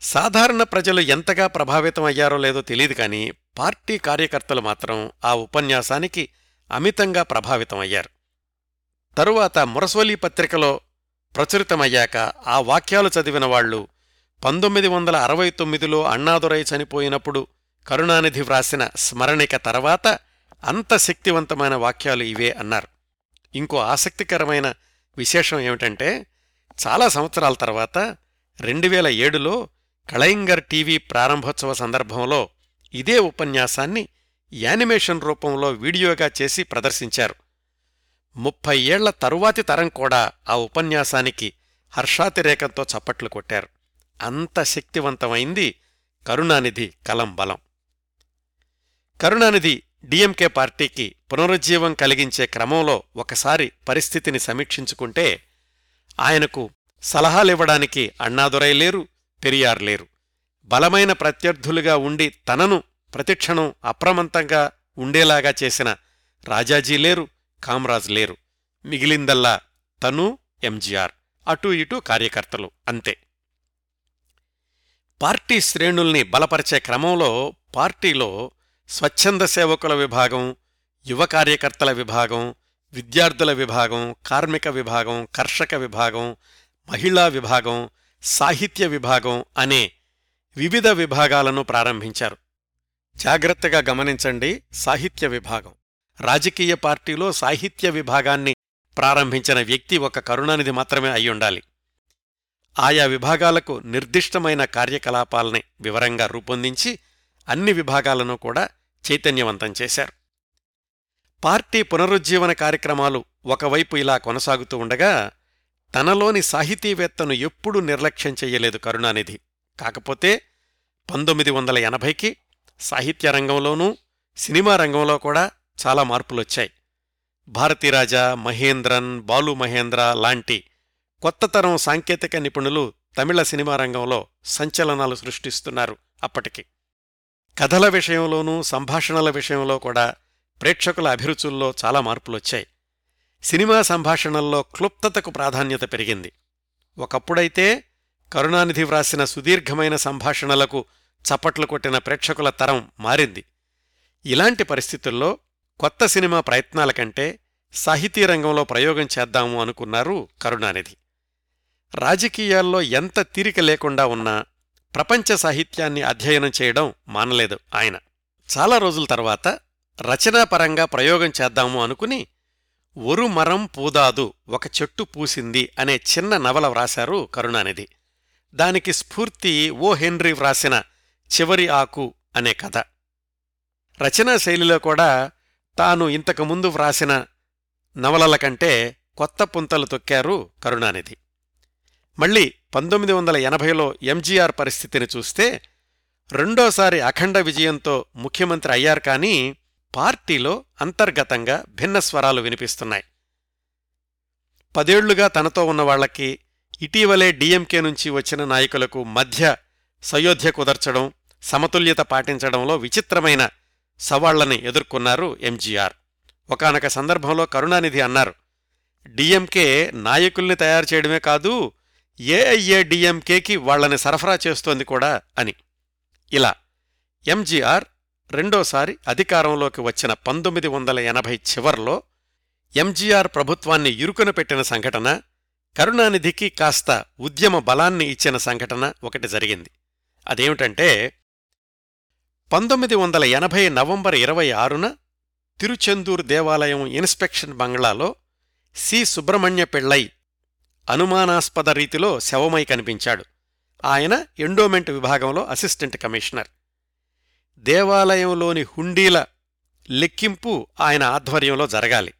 సాధారణ ప్రజలు ఎంతగా ప్రభావితం అయ్యారో లేదో తెలియదు కానీ పార్టీ కార్యకర్తలు మాత్రం ఆ ఉపన్యాసానికి అమితంగా ప్రభావితం అయ్యారు తరువాత మురసోలీ పత్రికలో ప్రచురితమయ్యాక ఆ వాక్యాలు చదివిన వాళ్ళు పంతొమ్మిది వందల అరవై తొమ్మిదిలో అన్నాదురై చనిపోయినప్పుడు కరుణానిధి వ్రాసిన స్మరణిక తర్వాత అంత శక్తివంతమైన వాక్యాలు ఇవే అన్నారు. ఇంకో ఆసక్తికరమైన విశేషం ఏమిటంటే చాలా సంవత్సరాల తర్వాత రెండు వేల ఏడులో కళయింగర్ టీవీ ప్రారంభోత్సవ సందర్భంలో ఇదే ఉపన్యాసాన్ని యానిమేషన్ రూపంలో వీడియోగా చేసి ప్రదర్శించారు. ముప్పై ఏళ్ళ తరువాతి తరం కూడా ఆ ఉపన్యాసానికి హర్షాతిరేకంతో చప్పట్లు కొట్టారు. అంత శక్తివంతమైంది కరుణానిధి కలం బలం. కరుణానిధి డిఎంకే పార్టీకి పునరుజ్జీవం కలిగించే క్రమంలో ఒకసారి పరిస్థితిని సమీక్షించుకుంటే ఆయనకు సలహాలివ్వడానికి అన్నాదురై లేరు పెరియార్ లేరు. బలమైన ప్రత్యర్థులుగా ఉండి తనను ప్రతిక్షణం అప్రమంతంగా ఉండేలాగా చేసిన రాజాజీ లేరు కామ్రాజ్ లేరు. మిగిలిందల్లా తను ఎంజీఆర్. అటూ ఇటూ కార్యకర్తలు అంతే. పార్టీ శ్రేణుల్ని బలపరిచే క్రమంలో పార్టీలో స్వచ్ఛంద సేవకుల విభాగం యువ కార్యకర్తల విభాగం విద్యార్థుల విభాగం కార్మిక విభాగం కర్షక విభాగం మహిళా విభాగం సాహిత్య విభాగం అనే వివిధ విభాగాలను ప్రారంభించారు. జాగ్రత్తగా గమనించండి సాహిత్య విభాగం. రాజకీయ పార్టీలో సాహిత్య విభాగాన్ని ప్రారంభించిన వ్యక్తి ఒక కరుణానిధి మాత్రమే అయ్యుండాలి ఆయా విభాగాలకు నిర్దిష్టమైన కార్యకలాపాల్ని వివరంగా రూపొందించి అన్ని విభాగాలను కూడా చైతన్యవంతం చేశారు. పార్టీ పునరుజ్జీవన కార్యక్రమాలు ఒకవైపు ఇలా కొనసాగుతూ ఉండగా తనలోని సాహితీవేత్తను ఎప్పుడూ నిర్లక్ష్యం చెయ్యలేదు కరుణానిధి. కాకపోతే పంతొమ్మిది వందల ఎనభైకి సాహిత్య రంగంలోనూ సినిమా రంగంలో కూడా చాలా మార్పులొచ్చాయి. భారతీరాజా మహేంద్రన్ బాలు మహేంద్ర లాంటి కొత్త తరం సాంకేతిక నిపుణులు తమిళ సినిమా రంగంలో సంచలనాలు సృష్టిస్తున్నారు అప్పటికి. కథల విషయంలోనూ సంభాషణల విషయంలో కూడా ప్రేక్షకుల అభిరుచుల్లో చాలా మార్పులొచ్చాయి. సినిమా సంభాషణల్లో క్లుప్తతకు ప్రాధాన్యత పెరిగింది. ఒకప్పుడైతే కరుణానిధి వ్రాసిన సుదీర్ఘమైన సంభాషణలకు చప్పట్లు కొట్టిన ప్రేక్షకుల తరం మారింది. ఇలాంటి పరిస్థితుల్లో కొత్త సినిమా ప్రయత్నాల కంటే సాహితీ రంగంలో ప్రయోగం చేద్దాము అనుకున్నారు కరుణానిధి. రాజకీయాల్లో ఎంత తీరిక లేకుండా ఉన్నా ప్రపంచ సాహిత్యాన్ని అధ్యయనం చేయడం మానలేదు ఆయన. చాలా రోజుల తర్వాత రచనాపరంగా ప్రయోగం చేద్దాము అనుకుని ఒరు మరం పూదాదు ఒక చెట్టు పూసింది అనే చిన్న నవల వ్రాశారు కరుణానిధి. దానికి స్ఫూర్తి ఓ హెన్రీ వ్రాసిన చివరి ఆకు అనే కథ. రచనా శైలిలో కూడా తాను ఇంతకుముందు వ్రాసిన నవలల కంటే కొత్త పుంతలు తొక్కారు కరుణానిధి. మళ్ళీ పంతొమ్మిది వందల ఎనభైలో ఎంజీఆర్ పరిస్థితిని చూస్తే రెండోసారి అఖండ విజయంతో ముఖ్యమంత్రి అయ్యారు కానీ పార్టీలో అంతర్గతంగా భిన్న స్వరాలు వినిపిస్తున్నాయి. పదేళ్ళుగా తనతో ఉన్నవాళ్ళకి ఇటీవలే డీఎంకే నుంచి వచ్చిన నాయకులకు మధ్య సయోధ్య కుదర్చడం సమతుల్యత పాటించడంలో విచిత్రమైన సవాళ్ళని ఎదుర్కొన్నారు ఎంజీఆర్. ఒకనొక సందర్భంలో కరుణానిధి అన్నారు డిఎంకే నాయకుల్ని తయారు చేయడమే కాదు ఏఐఏ డిఎంకేకి వాళ్ళని సరఫరా చేస్తోంది కూడా అని. ఇలా ఎంజీఆర్ రెండోసారి అధికారంలోకి వచ్చిన పంతొమ్మిది వందల ఎనభై చివర్లో ఎంజీఆర్ ప్రభుత్వాన్ని ఇరుకున పెట్టిన సంఘటన కరుణానిధికి కాస్త ఉద్యమ బలాన్ని ఇచ్చిన సంఘటన ఒకటి జరిగింది. అదేమిటంటే పంతొమ్మిది వందల ఎనభై నవంబర్ ఇరవై ఆరున తిరుచెందూర్ దేవాలయం ఇన్స్పెక్షన్ బంగ్లాలో సి. సుబ్రహ్మణ్య పిళ్ళై అనుమానాస్పద రీతిలో శవమై కనిపించాడు. ఆయన ఎండోమెంట్ విభాగంలో అసిస్టెంట్ కమిషనర్. దేవాలయంలోని హుండీల లెక్కింపు ఆయన ఆధ్వర్యంలో జరగాలి.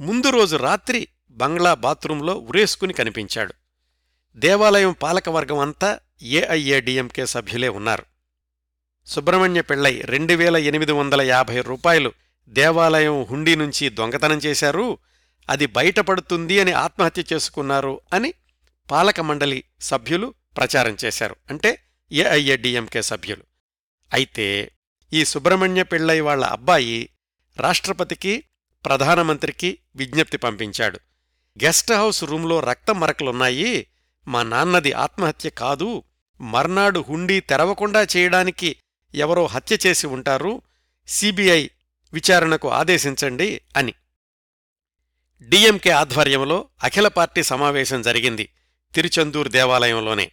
ముందు రోజు రాత్రి బంగ్లా బాత్రూంలో ఉరేసుకుని కనిపించాడు. దేవాలయం పాలకవర్గం అంతా ఏఐఏడిఎంకే సభ్యులే ఉన్నారు. సుబ్రహ్మణ్య పిళ్ళై రెండు వేల ఎనిమిది వందల యాభై రూపాయలు దేవాలయం హుండీ నుంచి దొంగతనం చేశారు. అది బయటపడుతుంది అని ఆత్మహత్య చేసుకున్నారు అని పాలక మండలి సభ్యులు ప్రచారం చేశారు. అంటే ఏఐఏడిఎంకే సభ్యులు. అయితే ఈ సుబ్రహ్మణ్య పిళ్ళై వాళ్ళ అబ్బాయి రాష్ట్రపతికి ప్రధానమంత్రికి విజ్ఞప్తి పంపించాడు. గెస్ట్ హౌస్ రూంలో రక్తం మరకలున్నాయి. మా నాన్నది ఆత్మహత్య కాదు. మర్నాడు హుండీ తెరవకుండా చేయడానికి ఎవరో హత్య చేసి ఉంటారు. సిబిఐ విచారణకు ఆదేశించండి అని. డిఎంకే ఆధ్వర్యంలో అఖిల పార్టీ సమావేశం జరిగింది తిరుచందూర్ దేవాలయంలోనే.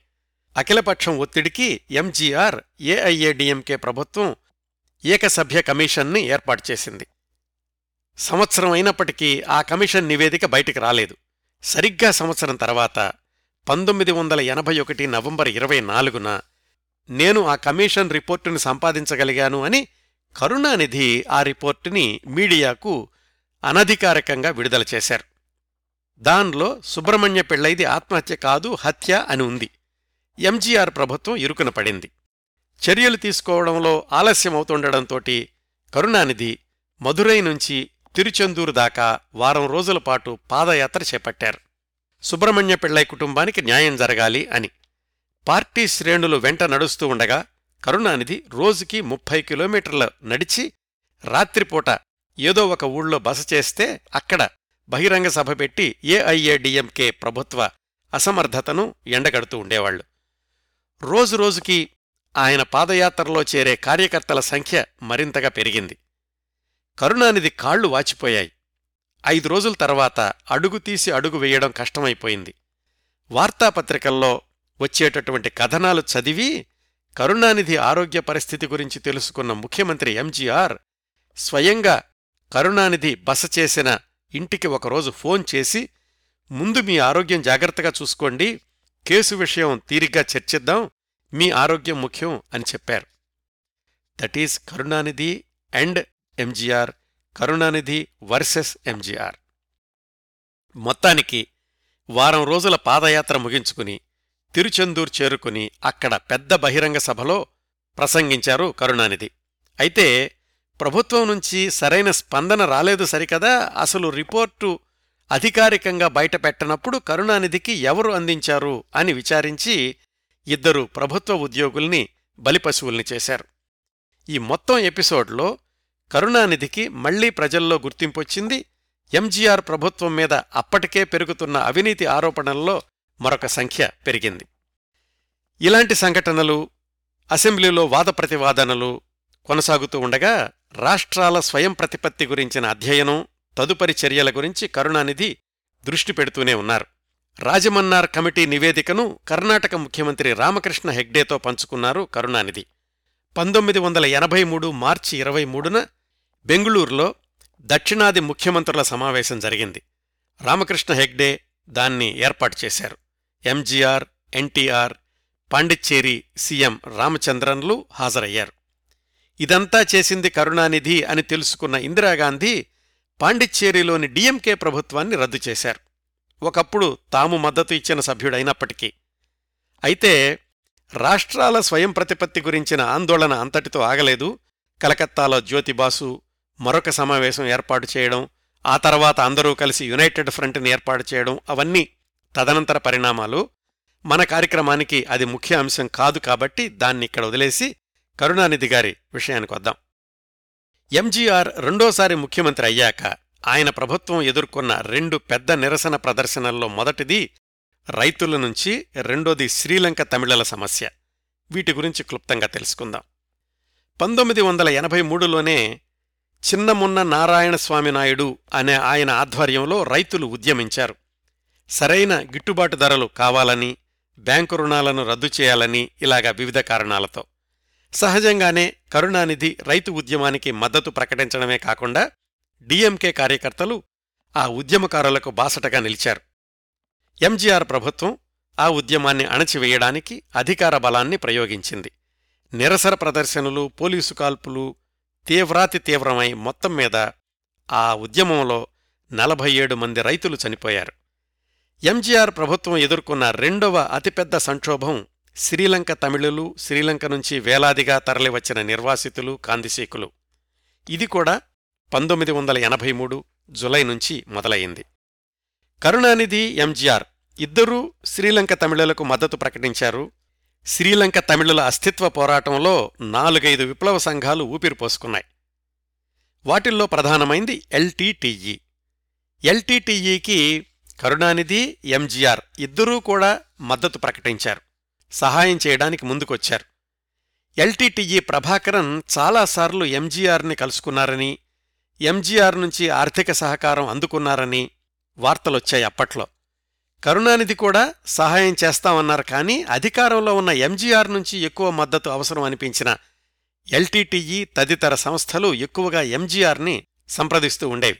అఖిలపక్షం ఒత్తిడికి ఎంజీఆర్ ఏఐఏడిఎంకే ప్రభుత్వం ఏకసభ్య కమిషన్ని ఏర్పాటు చేసింది. సంవత్సరం అయినప్పటికీ ఆ కమిషన్ నివేదిక బయటికి రాలేదు. సరిగ్గా సంవత్సరం తర్వాత పంతొమ్మిది వందల ఎనభై ఒకటి నవంబర్ ఇరవై నాలుగున నేను ఆ కమిషన్ రిపోర్టుని సంపాదించగలిగాను అని కరుణానిధి ఆ రిపోర్టుని మీడియాకు అనధికారికంగా విడుదల చేశారు. దాన్లో సుబ్రహ్మణ్య పెళ్ళైది ఆత్మహత్య కాదు హత్య అని ఉంది. ఎంజీఆర్ ప్రభుత్వం ఇరుకున పడింది. చర్యలు తీసుకోవడంలో ఆలస్యమవుతుండటంతో కరుణానిధి మదురై నుంచి తిరుచెందూరు దాకా వారం రోజుల పాటు పాదయాత్ర చేపట్టారు. సుబ్రహ్మణ్య పిళ్ళై కుటుంబానికి న్యాయం జరగాలి అని. పార్టీ శ్రేణులు వెంట నడుస్తూ ఉండగా కరుణానిధి రోజుకి ముప్పై కిలోమీటర్ల నడిచి రాత్రిపూట ఏదో ఒక ఊళ్ళో బస చేస్తే అక్కడ బహిరంగ సభ పెట్టి ఏఐఏడిఎంకే ప్రభుత్వ అసమర్థతను ఎండగడుతూ ఉండేవాళ్ళు రోజురోజుకి ఆయన పాదయాత్రలో చేరే కార్యకర్తల సంఖ్య మరింతగా పెరిగింది. కరుణానిధి కాళ్ళు వాచిపోయాయి. ఐదు రోజుల తర్వాత అడుగు తీసి అడుగు వేయడం కష్టమైపోయింది. వార్తాపత్రికల్లో వచ్చేటటువంటి కథనాలు చదివి కరుణానిధి ఆరోగ్య పరిస్థితి గురించి తెలుసుకున్న ముఖ్యమంత్రి ఎంజీఆర్ స్వయంగా కరుణానిధి బస చేసిన ఇంటికి ఒకరోజు ఫోన్ చేసి ముందు మీ ఆరోగ్యం జాగ్రత్తగా చూసుకోండి కేసు విషయం తీరిగ్గా చర్చిద్దాం మీ ఆరోగ్యం ముఖ్యం అని చెప్పారు. That is Karunanidhi and MGR Karunanidhi versus MGR. మొత్తానికి వారం రోజుల పాదయాత్ర ముగించుకుని తిరుచెందూర్ చేరుకుని అక్కడ పెద్ద బహిరంగ సభలో ప్రసంగించారు కరుణానిధి. అయితే ప్రభుత్వం నుంచి సరైన స్పందన రాలేదు సరికదా? అసలు రిపోర్టు అధికారికంగా బయటపెట్టనప్పుడు కరుణానిధికి ఎవరు అందించారు అని విచారించి ఇద్దరు ప్రభుత్వ ఉద్యోగుల్ని బలిపశువుల్ని చేశారు. ఈ మొత్తం ఎపిసోడ్లో కరుణానిధికి మళ్ళీ ప్రజల్లో గుర్తింపొచ్చింది ఎంజీఆర్ ప్రభుత్వం మీద అప్పటికే పెరుగుతున్న అవినీతి ఆరోపణల్లో మరొక సంఖ్య పెరిగింది. ఇలాంటి సంఘటనలు అసెంబ్లీలో వాదప్రతివాదనలు కొనసాగుతూ ఉండగా రాష్ట్రాల స్వయం ప్రతిపత్తి గురించిన అధ్యయనం తదుపరి చర్యల గురించి కరుణానిధి దృష్టి పెడుతూనే ఉన్నారు. రాజమన్నార్ కమిటీ నివేదికను కర్ణాటక ముఖ్యమంత్రి రామకృష్ణ హెగ్డేతో పంచుకున్నారు కరుణానిధి. పంతొమ్మిది వందల ఎనభై మూడు మార్చి ఇరవై మూడున బెంగుళూరులో దక్షిణాది ముఖ్యమంత్రుల సమావేశం జరిగింది. రామకృష్ణ హెగ్డే దాన్ని ఏర్పాటు చేశారు. ఎంజీఆర్ ఎన్టీఆర్ పాండిచ్చేరి సీఎం రామచంద్రన్లు హాజరయ్యారు. ఇదంతా చేసింది కరుణానిధి అని తెలుసుకున్న ఇందిరాగాంధీ పాండిచ్చేరిలోని డిఎంకే ప్రభుత్వాన్ని రద్దు చేశారు. ఒకప్పుడు తాము మద్దతు ఇచ్చిన సభ్యుడైనప్పటికీ. అయితే రాష్ట్రాల స్వయం ప్రతిపత్తి గురించిన ఆందోళన అంతటితో ఆగలేదు. కలకత్తాలో జ్యోతిబాసు మరొక సమావేశం ఏర్పాటు చేయడం ఆ తర్వాత అందరూ కలిసి యునైటెడ్ ఫ్రంట్ని ఏర్పాటు చేయడం అవన్నీ తదనంతర పరిణామాలు. మన కార్యక్రమానికి అది ముఖ్య అంశం కాదు కాబట్టి దాన్ని ఇక్కడ వదిలేసి కరుణానిధి గారి విషయానికి వద్దాం. ఎంజీఆర్ రెండోసారి ముఖ్యమంత్రి అయ్యాక ఆయన ప్రభుత్వం ఎదుర్కొన్న రెండు పెద్ద నిరసన ప్రదర్శనల్లో మొదటిది రైతుల నుంచి రెండోది శ్రీలంక తమిళల సమస్య. వీటి గురించి క్లుప్తంగా తెలుసుకుందాం. పంతొమ్మిది వందల ఎనభై మూడులోనే చిన్నమున్న నారాయణస్వామి నాయుడు అనే ఆయన ఆధ్వర్యంలో రైతులు ఉద్యమించారు. సరైన గిట్టుబాటు ధరలు కావాలని బ్యాంకు రుణాలను రద్దు చేయాలని ఇలాగా వివిధ కారణాలతో. సహజంగానే కరుణానిధి రైతు ఉద్యమానికి మద్దతు ప్రకటించడమే కాకుండా డిఎంకే కార్యకర్తలు ఆ ఉద్యమకారులకు బాసటగా నిలిచారు. ఎంజీఆర్ ప్రభుత్వం ఆ ఉద్యమాన్ని అణచివేయడానికి అధికార బలాన్ని ప్రయోగించింది. నిరసన ప్రదర్శనలు పోలీసు కాల్పులు తీవ్రాతి తీవ్రమై మొత్తం మీద ఆ ఉద్యమంలో నలభై ఏడు మంది రైతులు చనిపోయారు. ఎంజీఆర్ ప్రభుత్వం ఎదుర్కొన్న రెండవ అతిపెద్ద సంక్షోభం శ్రీలంక తమిళులు శ్రీలంక నుంచి వేలాదిగా తరలివచ్చిన నిర్వాసితులు కాందిశీకులు. ఇది కూడా పంతొమ్మిది వందల ఎనభై మూడు జులై నుంచి మొదలయింది కరుణానిధి ఎంజీఆర్ ఇద్దరూ శ్రీలంక తమిళులకు మద్దతు ప్రకటించారు. శ్రీలంక తమిళుల అస్తిత్వ పోరాటంలో నాలుగైదు విప్లవ సంఘాలు ఊపిరిపోసుకున్నాయి. వాటిల్లో ప్రధానమైంది ఎల్టీటీఈ ఎల్టీటీఈకి కరుణానిధి ఎంజీఆర్ ఇద్దరూ కూడా మద్దతు ప్రకటించారు. సహాయం చేయడానికి ముందుకొచ్చారు. ఎల్టీటీఈ ప్రభాకరన్ చాలాసార్లు ఎంజీఆర్ని కలుసుకున్నారని ఎంజీఆర్ నుంచి ఆర్థిక సహకారం అందుకున్నారని వార్తలొచ్చాయి అప్పట్లో. కరుణానిధి కూడా సహాయం చేస్తామన్నారు. కానీ అధికారంలో ఉన్న ఎంజీఆర్ నుంచి ఎక్కువ మద్దతు అవసరం అనిపించిన ఎల్టీటీఈ తదితర సంస్థలు ఎక్కువగా ఎంజీఆర్ని సంప్రదిస్తూ ఉండేవి.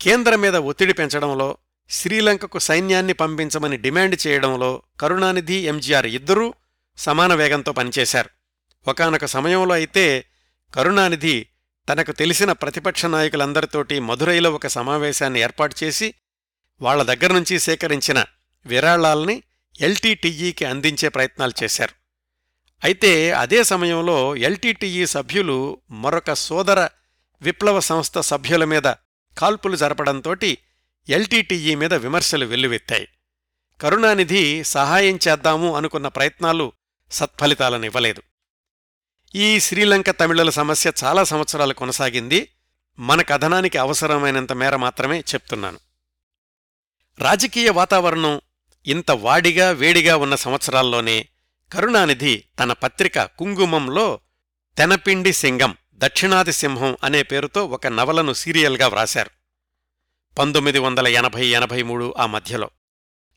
కేంద్రం మీద ఒత్తిడి పెంచడంలో శ్రీలంకకు సైన్యాన్ని పంపించమని డిమాండ్ చేయడంలో కరుణానిధి ఎంజీఆర్ ఇద్దరూ సమాన వేగంతో పనిచేశారు. ఒకనొక సమయంలో అయితే కరుణానిధి తనకు తెలిసిన ప్రతిపక్ష నాయకులందరితోటి మధురైలో ఒక సమావేశాన్ని ఏర్పాటు చేసి వాళ్ళ దగ్గర నుంచి సేకరించిన విరాళాల్ని ఎల్టీటీఈకి అందించే ప్రయత్నాలు చేశారు. అయితే అదే సమయంలో ఎల్టీటీఈ సభ్యులు మరొక సోదర విప్లవ సంస్థ సభ్యుల మీద కాల్పులు జరపడంతోటి ఎల్టీటీఈ మీద విమర్శలు వెల్లువెత్తాయి. కరుణానిధి సహాయం చేద్దాము అనుకున్న ప్రయత్నాలు సత్ఫలితాలనివ్వలేదు. ఈ శ్రీలంక తమిళుల సమస్య చాలా సంవత్సరాలు కొనసాగింది. మన కథనానికి అవసరమైనంత మేర మాత్రమే చెప్తున్నాను. రాజకీయ వాతావరణం ఇంత వాడిగా వేడిగా ఉన్న సంవత్సరాల్లోనే కరుణానిధి తన పత్రిక కుంగుమంలో తెనపిండి సింగం దక్షిణాది సింహం అనే పేరుతో ఒక నవలను సీరియల్గా వ్రాశారు. పంతొమ్మిది వందల ఎనభై ఎనభై మూడు ఆ మధ్యలో.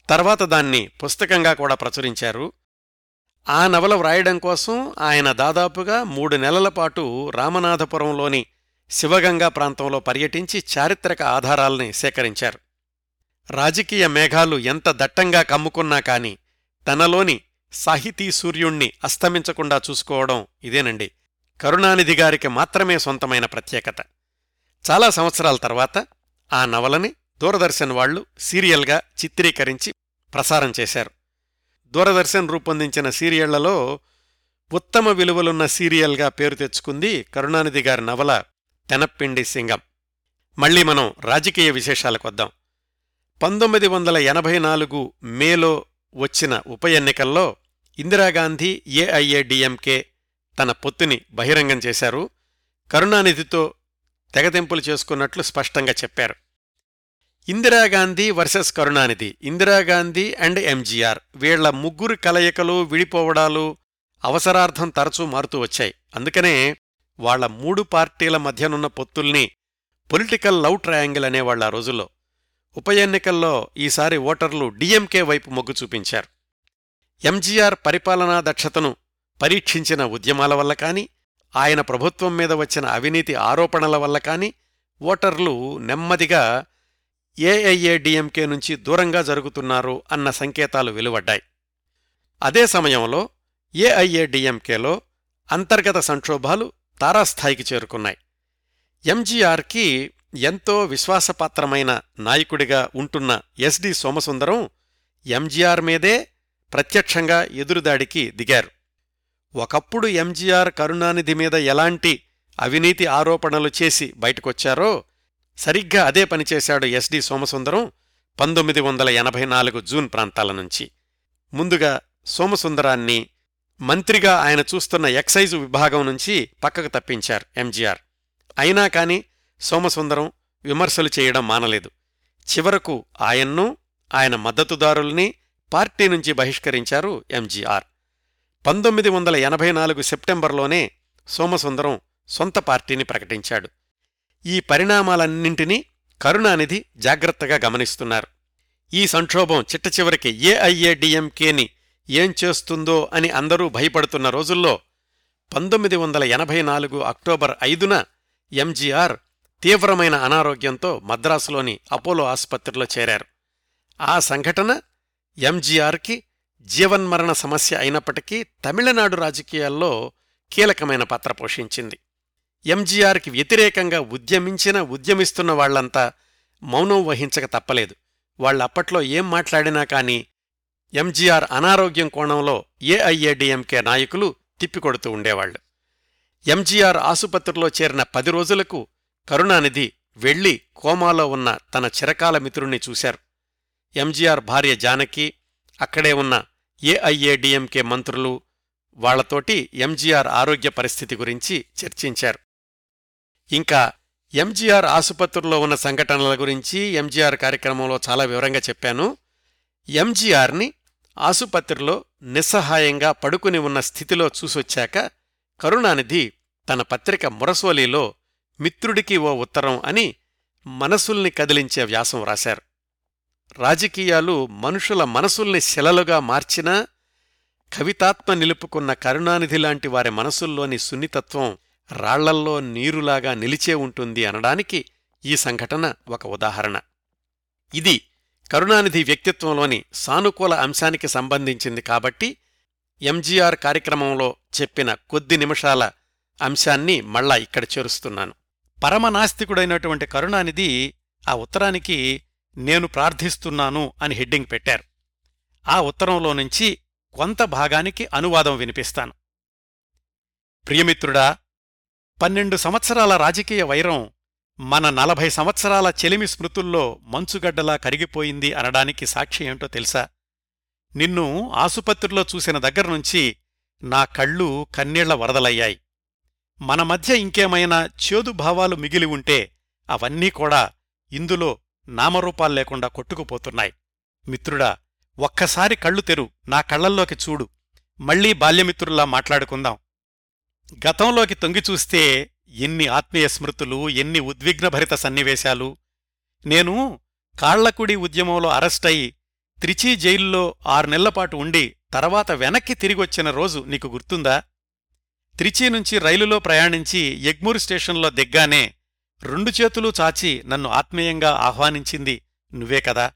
తర్వాత దాన్ని పుస్తకంగా కూడా ప్రచురించారు. ఆ నవల వ్రాయడం కోసం ఆయన దాదాపుగా మూడు నెలల పాటు రామనాథపురంలోని శివగంగా ప్రాంతంలో పర్యటించి చారిత్రక ఆధారాల్ని సేకరించారు. రాజకీయ మేఘాలు ఎంత దట్టంగా కమ్ముకున్నా కాని తనలోని సాహితీ సూర్యుణ్ణి అస్తమించకుండా చూసుకోవడం ఇదేనండి. కరుణానిధి గారికి మాత్రమే సొంతమైన ప్రత్యేకత. చాలా సంవత్సరాల తర్వాత ఆ నవలని దూరదర్శన్ వాళ్ళు సీరియల్గా చిత్రీకరించి ప్రసారం చేశారు. దూరదర్శన్ రూపొందించిన సీరియళ్ళలో ఉత్తమ విలువలున్న సీరియల్గా పేరు తెచ్చుకుంది కరుణానిధి గారి నవల తెనప్పిండి సింగం. మళ్ళీ మనం రాజకీయ విశేషాలకు వద్దాం. పంతొమ్మిది వందల ఎనభై నాలుగు మేలో వచ్చిన ఉప ఎన్నికల్లో ఇందిరాగాంధీ ఏఐఏడిఎంకే తన పొత్తుని బహిరంగం చేశారు. కరుణానిధితో తెగతింపులు చేసుకున్నట్లు స్పష్టంగా చెప్పారు. ఇందిరాగాంధీ వర్సెస్ కరుణానిధి ఇందిరాగాంధీ అండ్ ఎంజీఆర్ వీళ్ళ ముగ్గురు కలయికలు విడిపోవడాలు అవసరార్థం తరచూ మారుతూ వచ్చాయి. అందుకనే వాళ్ళ మూడు పార్టీల మధ్యనున్న పొత్తుల్ని పొలిటికల్ లవ్ ట్రయాంగిల్ అనేవాళ్ళ ఆ రోజుల్లో. ఉప ఎన్నికల్లో ఈసారి ఓటర్లు డిఎంకే వైపు మొగ్గు చూపించారు. ఎంజీఆర్ పరిపాలనా దక్షతను పరీక్షించిన ఉద్యమాల వల్ల కాని ఆయన ప్రభుత్వం మీద వచ్చిన అవినీతి ఆరోపణల వల్ల కాని ఓటర్లు నెమ్మదిగా ఏఐఏడిఎంకే నుంచి దూరంగా జరుగుతున్నారు అన్న సంకేతాలు వెలువడ్డాయి. అదే సమయంలో ఏఐఏడిఎంకేలో అంతర్గత సంక్షోభాలు తారాస్థాయికి చేరుకున్నాయి. ఎంజీఆర్కి ఎంతో విశ్వాసపాత్రమైన నాయకుడిగా ఉంటున్న ఎస్డి సోమసుందరం ఎంజీఆర్ మీదే ప్రత్యక్షంగా ఎదురుదాడికి దిగారు. ఒకప్పుడు ఎంజీఆర్ కరుణానిధి మీద ఎలాంటి అవినీతి ఆరోపణలు చేసి బయటకొచ్చారో సరిగ్గా అదే పనిచేశాడు ఎస్డి సోమసుందరం పంతొమ్మిది వందల ఎనభై నాలుగు జూన్ ప్రాంతాల నుంచి. ముందుగా సోమసుందరాన్ని మంత్రిగా ఆయన చూస్తున్న ఎక్సైజు విభాగం నుంచి పక్కకు తప్పించారు ఎంజీఆర్. అయినా కాని సోమసుందరం విమర్శలు చేయడం మానలేదు. చివరకు ఆయన్ను ఆయన మద్దతుదారుల్ని పార్టీ నుంచి బహిష్కరించారు ఎంజీఆర్. పంతొమ్మిది వందల ఎనభై నాలుగు సెప్టెంబర్లోనే సోమసుందరం సొంత పార్టీని ప్రకటించాడు. ఈ పరిణామాలన్నింటినీ కరుణానిధి జాగ్రత్తగా గమనిస్తున్నారు. ఈ సంక్షోభం చిట్టచివరికి ఏఐఏడిఎంకేని ఏం చేస్తుందో అని అందరూ భయపడుతున్న రోజుల్లో పంతొమ్మిది వందల ఎనభై నాలుగు అక్టోబర్ ఐదున ఎంజీఆర్ తీవ్రమైన అనారోగ్యంతో మద్రాసులోని అపోలో ఆసుపత్రిలో చేరారు. ఆ సంఘటన ఎంజీఆర్కి జీవన్మరణ సమస్య అయినప్పటికీ తమిళనాడు రాజకీయాల్లో కీలకమైన పాత్ర పోషించింది. ఎంజీఆర్కి వ్యతిరేకంగా ఉద్యమించిన ఉద్యమిస్తున్న వాళ్ళంతా మౌనం వహించక తప్పలేదు. వాళ్ళప్పట్లో ఏం మాట్లాడినా కాని ఎంజీఆర్ అనారోగ్యం కోణంలో ఏఐఏడిఎంకే నాయకులు తిప్పికొడుతూ ఉండేవాళ్ళు ఎంజీఆర్ ఆసుపత్రిలో చేరిన పది రోజులకు కరుణానిధి వెళ్ళి కోమాలో ఉన్న తన చిరకాల మిత్రుణ్ణి చూశారు. ఎంజీఆర్ భార్య జానకి అక్కడే ఉన్న ఏఐఏడిఎంకే మంత్రులు వాళ్ళతోటి ఎంజీఆర్ ఆరోగ్య పరిస్థితి గురించి చర్చించారు. ఇంకా ఎంజీఆర్ ఆసుపత్రిలో ఉన్న సంఘటనల గురించి ఎంజీఆర్ కార్యక్రమంలో చాలా వివరంగా చెప్పాను. ఎంజీఆర్ని ఆసుపత్రిలో నిస్సహాయంగా పడుకుని ఉన్న స్థితిలో చూసొచ్చాక కరుణానిధి తన పత్రిక మురసోలీలో మిత్రుడికి ఓ ఉత్తరం అని మనసుల్ని కదిలించే వ్యాసం రాశారు. రాజకీయాలు మనుషుల మనసుల్ని శిలలుగా మార్చినా కవితాత్మ నిలుపుకున్న కరుణానిధి లాంటి వారి మనసుల్లోని సున్నితత్వం రాళ్ళల్లో నీరులాగా నిలిచే ఉంటుంది అనడానికి ఈ సంఘటన ఒక ఉదాహరణ. ఇది కరుణానిధి వ్యక్తిత్వంలోని సానుకూల అంశానికి సంబంధించింది కాబట్టి ఎంజీఆర్ కార్యక్రమంలో చెప్పిన కొద్ది నిమిషాల అంశాన్ని మళ్ళా ఇక్కడ చేరుస్తున్నాను. పరమనాస్తికుడైనటువంటి కరుణానిధి ఆ ఉత్తరానికి నేను ప్రార్థిస్తున్నాను అని హెడ్డింగ్ పెట్టారు. ఆ ఉత్తరంలో నుంచి కొంత భాగానికి అనువాదం వినిపిస్తాను. ప్రియమిత్రుడా పన్నెండు సంవత్సరాల రాజకీయ వైరం మన నలభై సంవత్సరాల చెలిమి స్మృతుల్లో మంచుగడ్డలా కరిగిపోయింది అనడానికి సాక్షి ఏంటో తెలుసా? నిన్ను ఆసుపత్రిలో చూసిన దగ్గర్నుంచి నా కళ్ళు కన్నీళ్ళ వరదలయ్యాయి. మన మధ్య ఇంకేమైనా చేదు భావాలు మిగిలి ఉంటే అవన్నీ కూడా ఇందులో నామరూపాలు లేకుండా కొట్టుకుపోతున్నాయి. మిత్రుడా ఒక్కసారి కళ్ళు తెరు నా కళ్ళల్లోకి చూడు. మళ్ళీ బాల్యమిత్రుల్లా మాట్లాడుకుందాం. గతంలోకి తొంగిచూస్తే ఎన్ని ఆత్మీయ స్మృతులు ఎన్ని ఉద్విగ్నభరిత సన్నివేశాలు. నేను కాళ్ళకుడి ఉద్యమంలో అరెస్టయి త్రిచీ జైల్లో ఆరు నెలలపాటు ఉండి తర్వాత వెనక్కి తిరిగొచ్చిన రోజు నీకు గుర్తుందా? త్రిచి నుంచి రైలులో ప్రయాణించి ఎగ్మూర్ స్టేషన్లో దిగ్గానే రెండు చేతులు చాచి నన్ను ఆత్మీయంగా ఆహ్వానించింది నువ్వే కదా.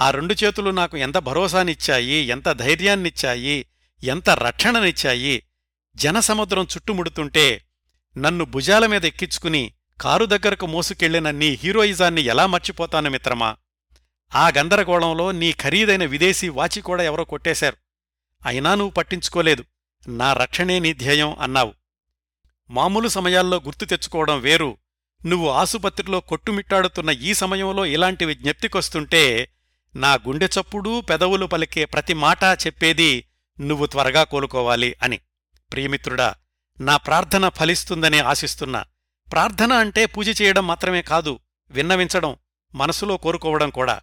ఆ రెండు చేతులు నాకు ఎంత భరోసానిచ్చాయి ఎంత ధైర్యాన్నిచ్చాయి ఎంత రక్షణనిచ్చాయి జనసముద్రం చుట్టుముడుతుంటే నన్ను భుజాల మీద ఎక్కించుకుని కారు దగ్గరకు మోసుకెళ్ళిన నీ హీరోయిజాన్ని ఎలా మర్చిపోతాను మిత్రమా? ఆ గందరగోళంలో నీ ఖరీదైన విదేశీ వాచి కూడా ఎవరో కొట్టేశారు. అయినా నువ్వు పట్టించుకోలేదు. నా రక్షణే నీ ధ్యేయం అన్నావు. మామూలు సమయాల్లో గుర్తు తెచ్చుకోవడం వేరు. నువ్వు ఆసుపత్రిలో కొట్టుమిట్టాడుతున్న ఈ సమయంలో ఇలాంటివి జ్ఞప్తికొస్తుంటే నా గుండె చప్పుడూ పెదవులు పలికే ప్రతి మాటా చెప్పేది నువ్వు త్వరగా కోలుకోవాలి అని. ప్రియమిత్రుడా నా ప్రార్థన ఫలిస్తుందనే ఆశిస్తున్నా. ప్రార్థన అంటే పూజ చేయడం మాత్రమే కాదు విన్నవించడం మనసులో కోరుకోవడం కూడా.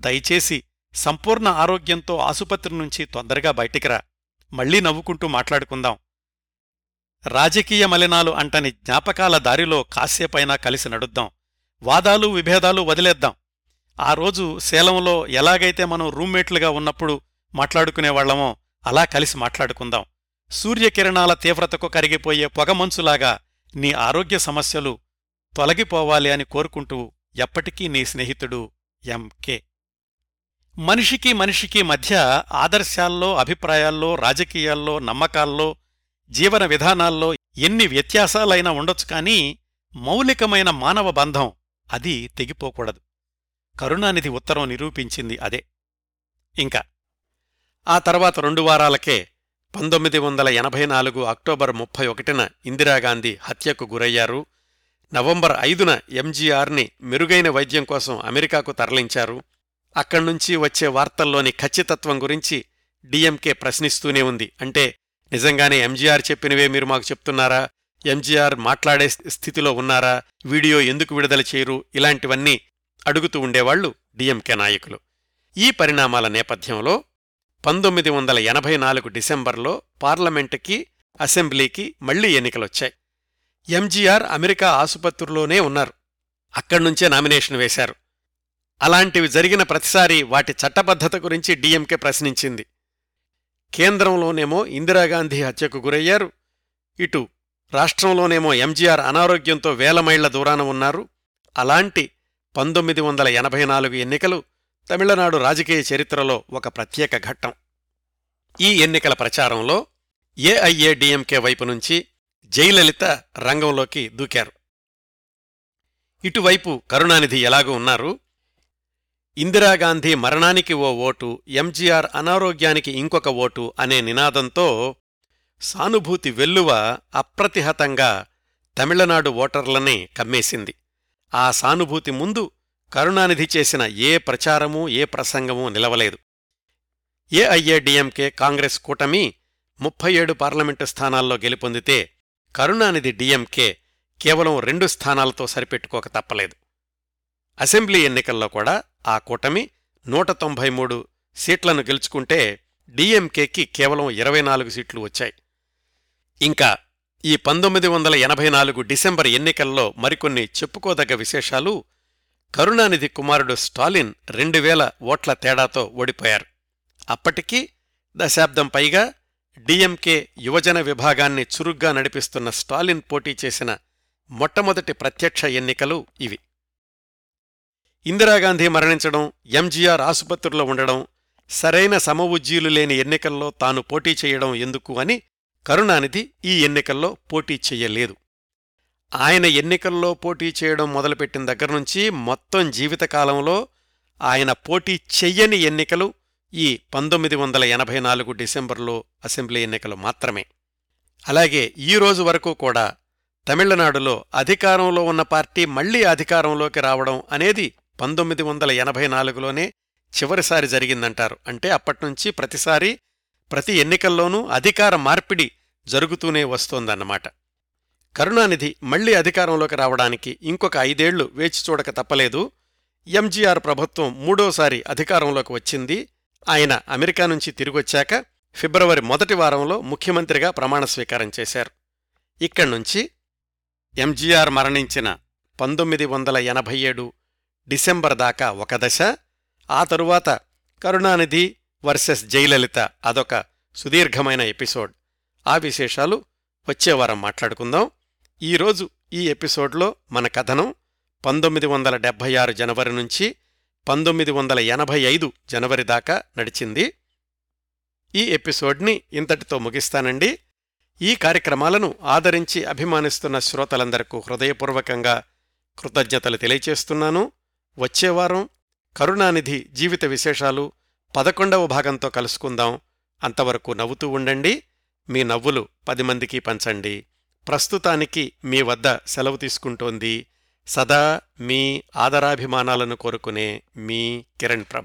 దయచేసి సంపూర్ణ ఆరోగ్యంతో ఆసుపత్రి నుంచి తొందరగా బయటికిరా మళ్ళీ నవ్వుకుంటూ మాట్లాడుకుందాం. రాజకీయ మలినాలు అంటని జ్ఞాపకాల దారిలో కాసేపైనా కలిసి నడుద్దాం. వాదాలు విభేదాలు వదిలేద్దాం. ఆ రోజు శేలంలో ఎలాగైతే మనం రూమ్మేట్లుగా ఉన్నప్పుడు మాట్లాడుకునేవాళ్ళమో అలా కలిసి మాట్లాడుకుందాం. సూర్యకిరణాల తీవ్రతకు కరిగిపోయే పొగమంచులాగా నీ ఆరోగ్య సమస్యలు తొలగిపోవాలి అని కోరుకుంటూ ఎప్పటికీ నీ స్నేహితుడు ఎంకే మనిషికి మనిషికి మధ్య ఆదర్శాల్లో అభిప్రాయాల్లో రాజకీయాల్లో నమ్మకాల్లో జీవన విధానాల్లో ఎన్ని వ్యత్యాసాలైనా ఉండొచ్చు కానీ మౌలికమైన మానవ బంధం అది తెగిపోకూడదు. కరుణానిధి ఉత్తరం నిరూపించింది అదే. ఇంకా ఆ తర్వాత రెండు వారాలకే పంతొమ్మిది వందల ఎనభై నాలుగు అక్టోబర్ ముప్పై ఒకటిన ఇందిరాగాంధీ హత్యకు గురయ్యారు. నవంబర్ ఐదున ఎంజీఆర్ని మెరుగైన వైద్యం కోసం అమెరికాకు తరలించారు. అక్కడ్నుంచి వచ్చే వార్తల్లోని ఖచ్చితత్వం గురించి డిఎంకే ప్రశ్నిస్తూనే ఉంది. అంటే నిజంగానే ఎంజీఆర్ చెప్పినవే మీరు మాకు చెప్తున్నారా? ఎంజీఆర్ మాట్లాడే స్థితిలో ఉన్నారా? వీడియో ఎందుకు విడుదల చేయరు? ఇలాంటివన్నీ అడుగుతూ ఉండేవాళ్ళు డిఎంకే నాయకులు. ఈ పరిణామాల నేపథ్యంలో పంతొమ్మిది వందల ఎనభై నాలుగు డిసెంబర్లో పార్లమెంటుకి అసెంబ్లీకి మళ్ళీ ఎన్నికలొచ్చాయి. ఎంజీఆర్ అమెరికా ఆసుపత్రిలోనే ఉన్నారు. అక్కడ్నుంచే నామినేషన్ వేశారు. అలాంటివి జరిగిన ప్రతిసారి వాటి చట్టబద్ధత గురించి డీఎంకే ప్రశ్నించింది. కేంద్రంలోనేమో ఇందిరాగాంధీ హత్యకు గురయ్యారు. ఇటు రాష్ట్రంలోనేమో ఎంజీఆర్ అనారోగ్యంతో వేల మైళ్ళ దూరాన ఉన్నారు. అలాంటి పంతొమ్మిది వందల ఎనభై నాలుగు ఎన్నికలు తమిళనాడు రాజకీయ చరిత్రలో ఒక ప్రత్యేక ఘట్టం. ఈ ఎన్నికల ప్రచారంలో ఏఐఏడిఎంకే వైపు నుంచి జయలలిత రంగంలోకి దూకారు. ఇటువైపు కరుణానిధి ఎలాగూ ఉన్నారు. ఇందిరాగాంధీ మరణానికి ఓ ఓటు ఎంజీఆర్ అనారోగ్యానికి ఇంకొక ఓటు అనే నినాదంతో సానుభూతి వెల్లువ అప్రతిహతంగా తమిళనాడు ఓటర్లనే కమ్మేసింది. ఆ సానుభూతి ముందు కరుణానిధి చేసిన ఏ ప్రచారమూ ఏ ప్రసంగమూ నిలవలేదు. ఏఐఏడిఎంకే కాంగ్రెస్ కూటమి ముప్పై ఏడు పార్లమెంటు స్థానాల్లో గెలుపొందితే కరుణానిధి డిఎంకే కేవలం రెండు స్థానాలతో సరిపెట్టుకోక తప్పలేదు. అసెంబ్లీ ఎన్నికల్లో కూడా ఆ కూటమి నూట తొంభై మూడు సీట్లను గెలుచుకుంటే డిఎంకేకి కేవలం ఇరవై నాలుగు సీట్లు వచ్చాయి. ఇంకా ఈ పంతొమ్మిది వందల ఎనభై నాలుగు డిసెంబర్ ఎన్నికల్లో మరికొన్ని చెప్పుకోదగ్గ విశేషాలు కరుణానిధి కుమారుడు స్టాలిన్ రెండు వేల ఓట్ల తేడాతో ఓడిపోయారు. అప్పటికీ దశాబ్దం పైగా డిఎంకే యువజన విభాగాన్ని చురుగ్గా నడిపిస్తున్న స్టాలిన్ పోటీ చేసిన మొట్టమొదటి ప్రత్యక్ష ఎన్నికలు ఇవి. ఇందిరాగాంధీ మరణించడం ఎంజీఆర్ ఆసుపత్రిలో ఉండడం సరైన సమవుజ్జీలు లేని ఎన్నికల్లో తాను పోటీ చేయడం ఎందుకు అని కరుణానిధి ఈ ఎన్నికల్లో పోటీ చెయ్యలేదు ఆయన ఎన్నికల్లో పోటీ చేయడం మొదలుపెట్టిన దగ్గరనుంచి మొత్తం జీవితకాలంలో ఆయన పోటీ చెయ్యని ఎన్నికలు ఈ పంతొమ్మిది వందల ఎనభై నాలుగు డిసెంబర్లో అసెంబ్లీ ఎన్నికలు మాత్రమే. అలాగే ఈ రోజు వరకు కూడా తమిళనాడులో అధికారంలో ఉన్న పార్టీ మళ్ళీ అధికారంలోకి రావడం అనేది పంతొమ్మిది వందల ఎనభై నాలుగులోనే చివరిసారి జరిగిందంటారు. అంటే అప్పట్నుంచి ప్రతిసారి ప్రతి ఎన్నికల్లోనూ అధికార మార్పిడి జరుగుతూనే వస్తోందన్నమాట. కరుణానిధి మళ్ళీ అధికారంలోకి రావడానికి ఇంకొక ఐదేళ్ళు వేచి చూడక తప్పలేదు. ఎంజీఆర్ ప్రభుత్వం మూడోసారి అధికారంలోకి వచ్చింది. ఆయన అమెరికా నుంచి తిరిగొచ్చాక ఫిబ్రవరి మొదటి వారంలో ముఖ్యమంత్రిగా ప్రమాణ స్వీకారం చేశారు. ఇక్కడ్నుంచి ఎంజీఆర్ మరణించిన పంతొమ్మిది వందల ఎనభై ఏడు డిసెంబర్ దాకా ఒక దశ ఆ తరువాత కరుణానిధి వర్సెస్ జయలలిత అదొక సుదీర్ఘమైన ఎపిసోడ్. ఆ విశేషాలు వచ్చేవారం మాట్లాడుకుందాం. ఈరోజు ఈ ఎపిసోడ్లో మన కథనం పంతొమ్మిది వందల డెబ్భై ఆరు జనవరి నుంచి పంతొమ్మిది వందల ఎనభై ఐదు జనవరి దాకా నడిచింది. ఈ ఎపిసోడ్ని ఇంతటితో ముగిస్తానండి. ఈ కార్యక్రమాలను ఆదరించి అభిమానిస్తున్న శ్రోతలందరకు హృదయపూర్వకంగా కృతజ్ఞతలు తెలియచేస్తున్నాను. వచ్చేవారం కరుణానిధి జీవిత విశేషాలు పదకొండవ భాగంతో కలుసుకుందాం. అంతవరకు నవ్వుతూ ఉండండి. మీ నవ్వులు పది మందికి పంచండి. ప్రస్తుతానికి మీ వద్ద సెలవు తీసుకుంటోంది సదా మీ ఆదరాభిమానాలను కోరుకునే మీ కిరణ్ ప్రభ.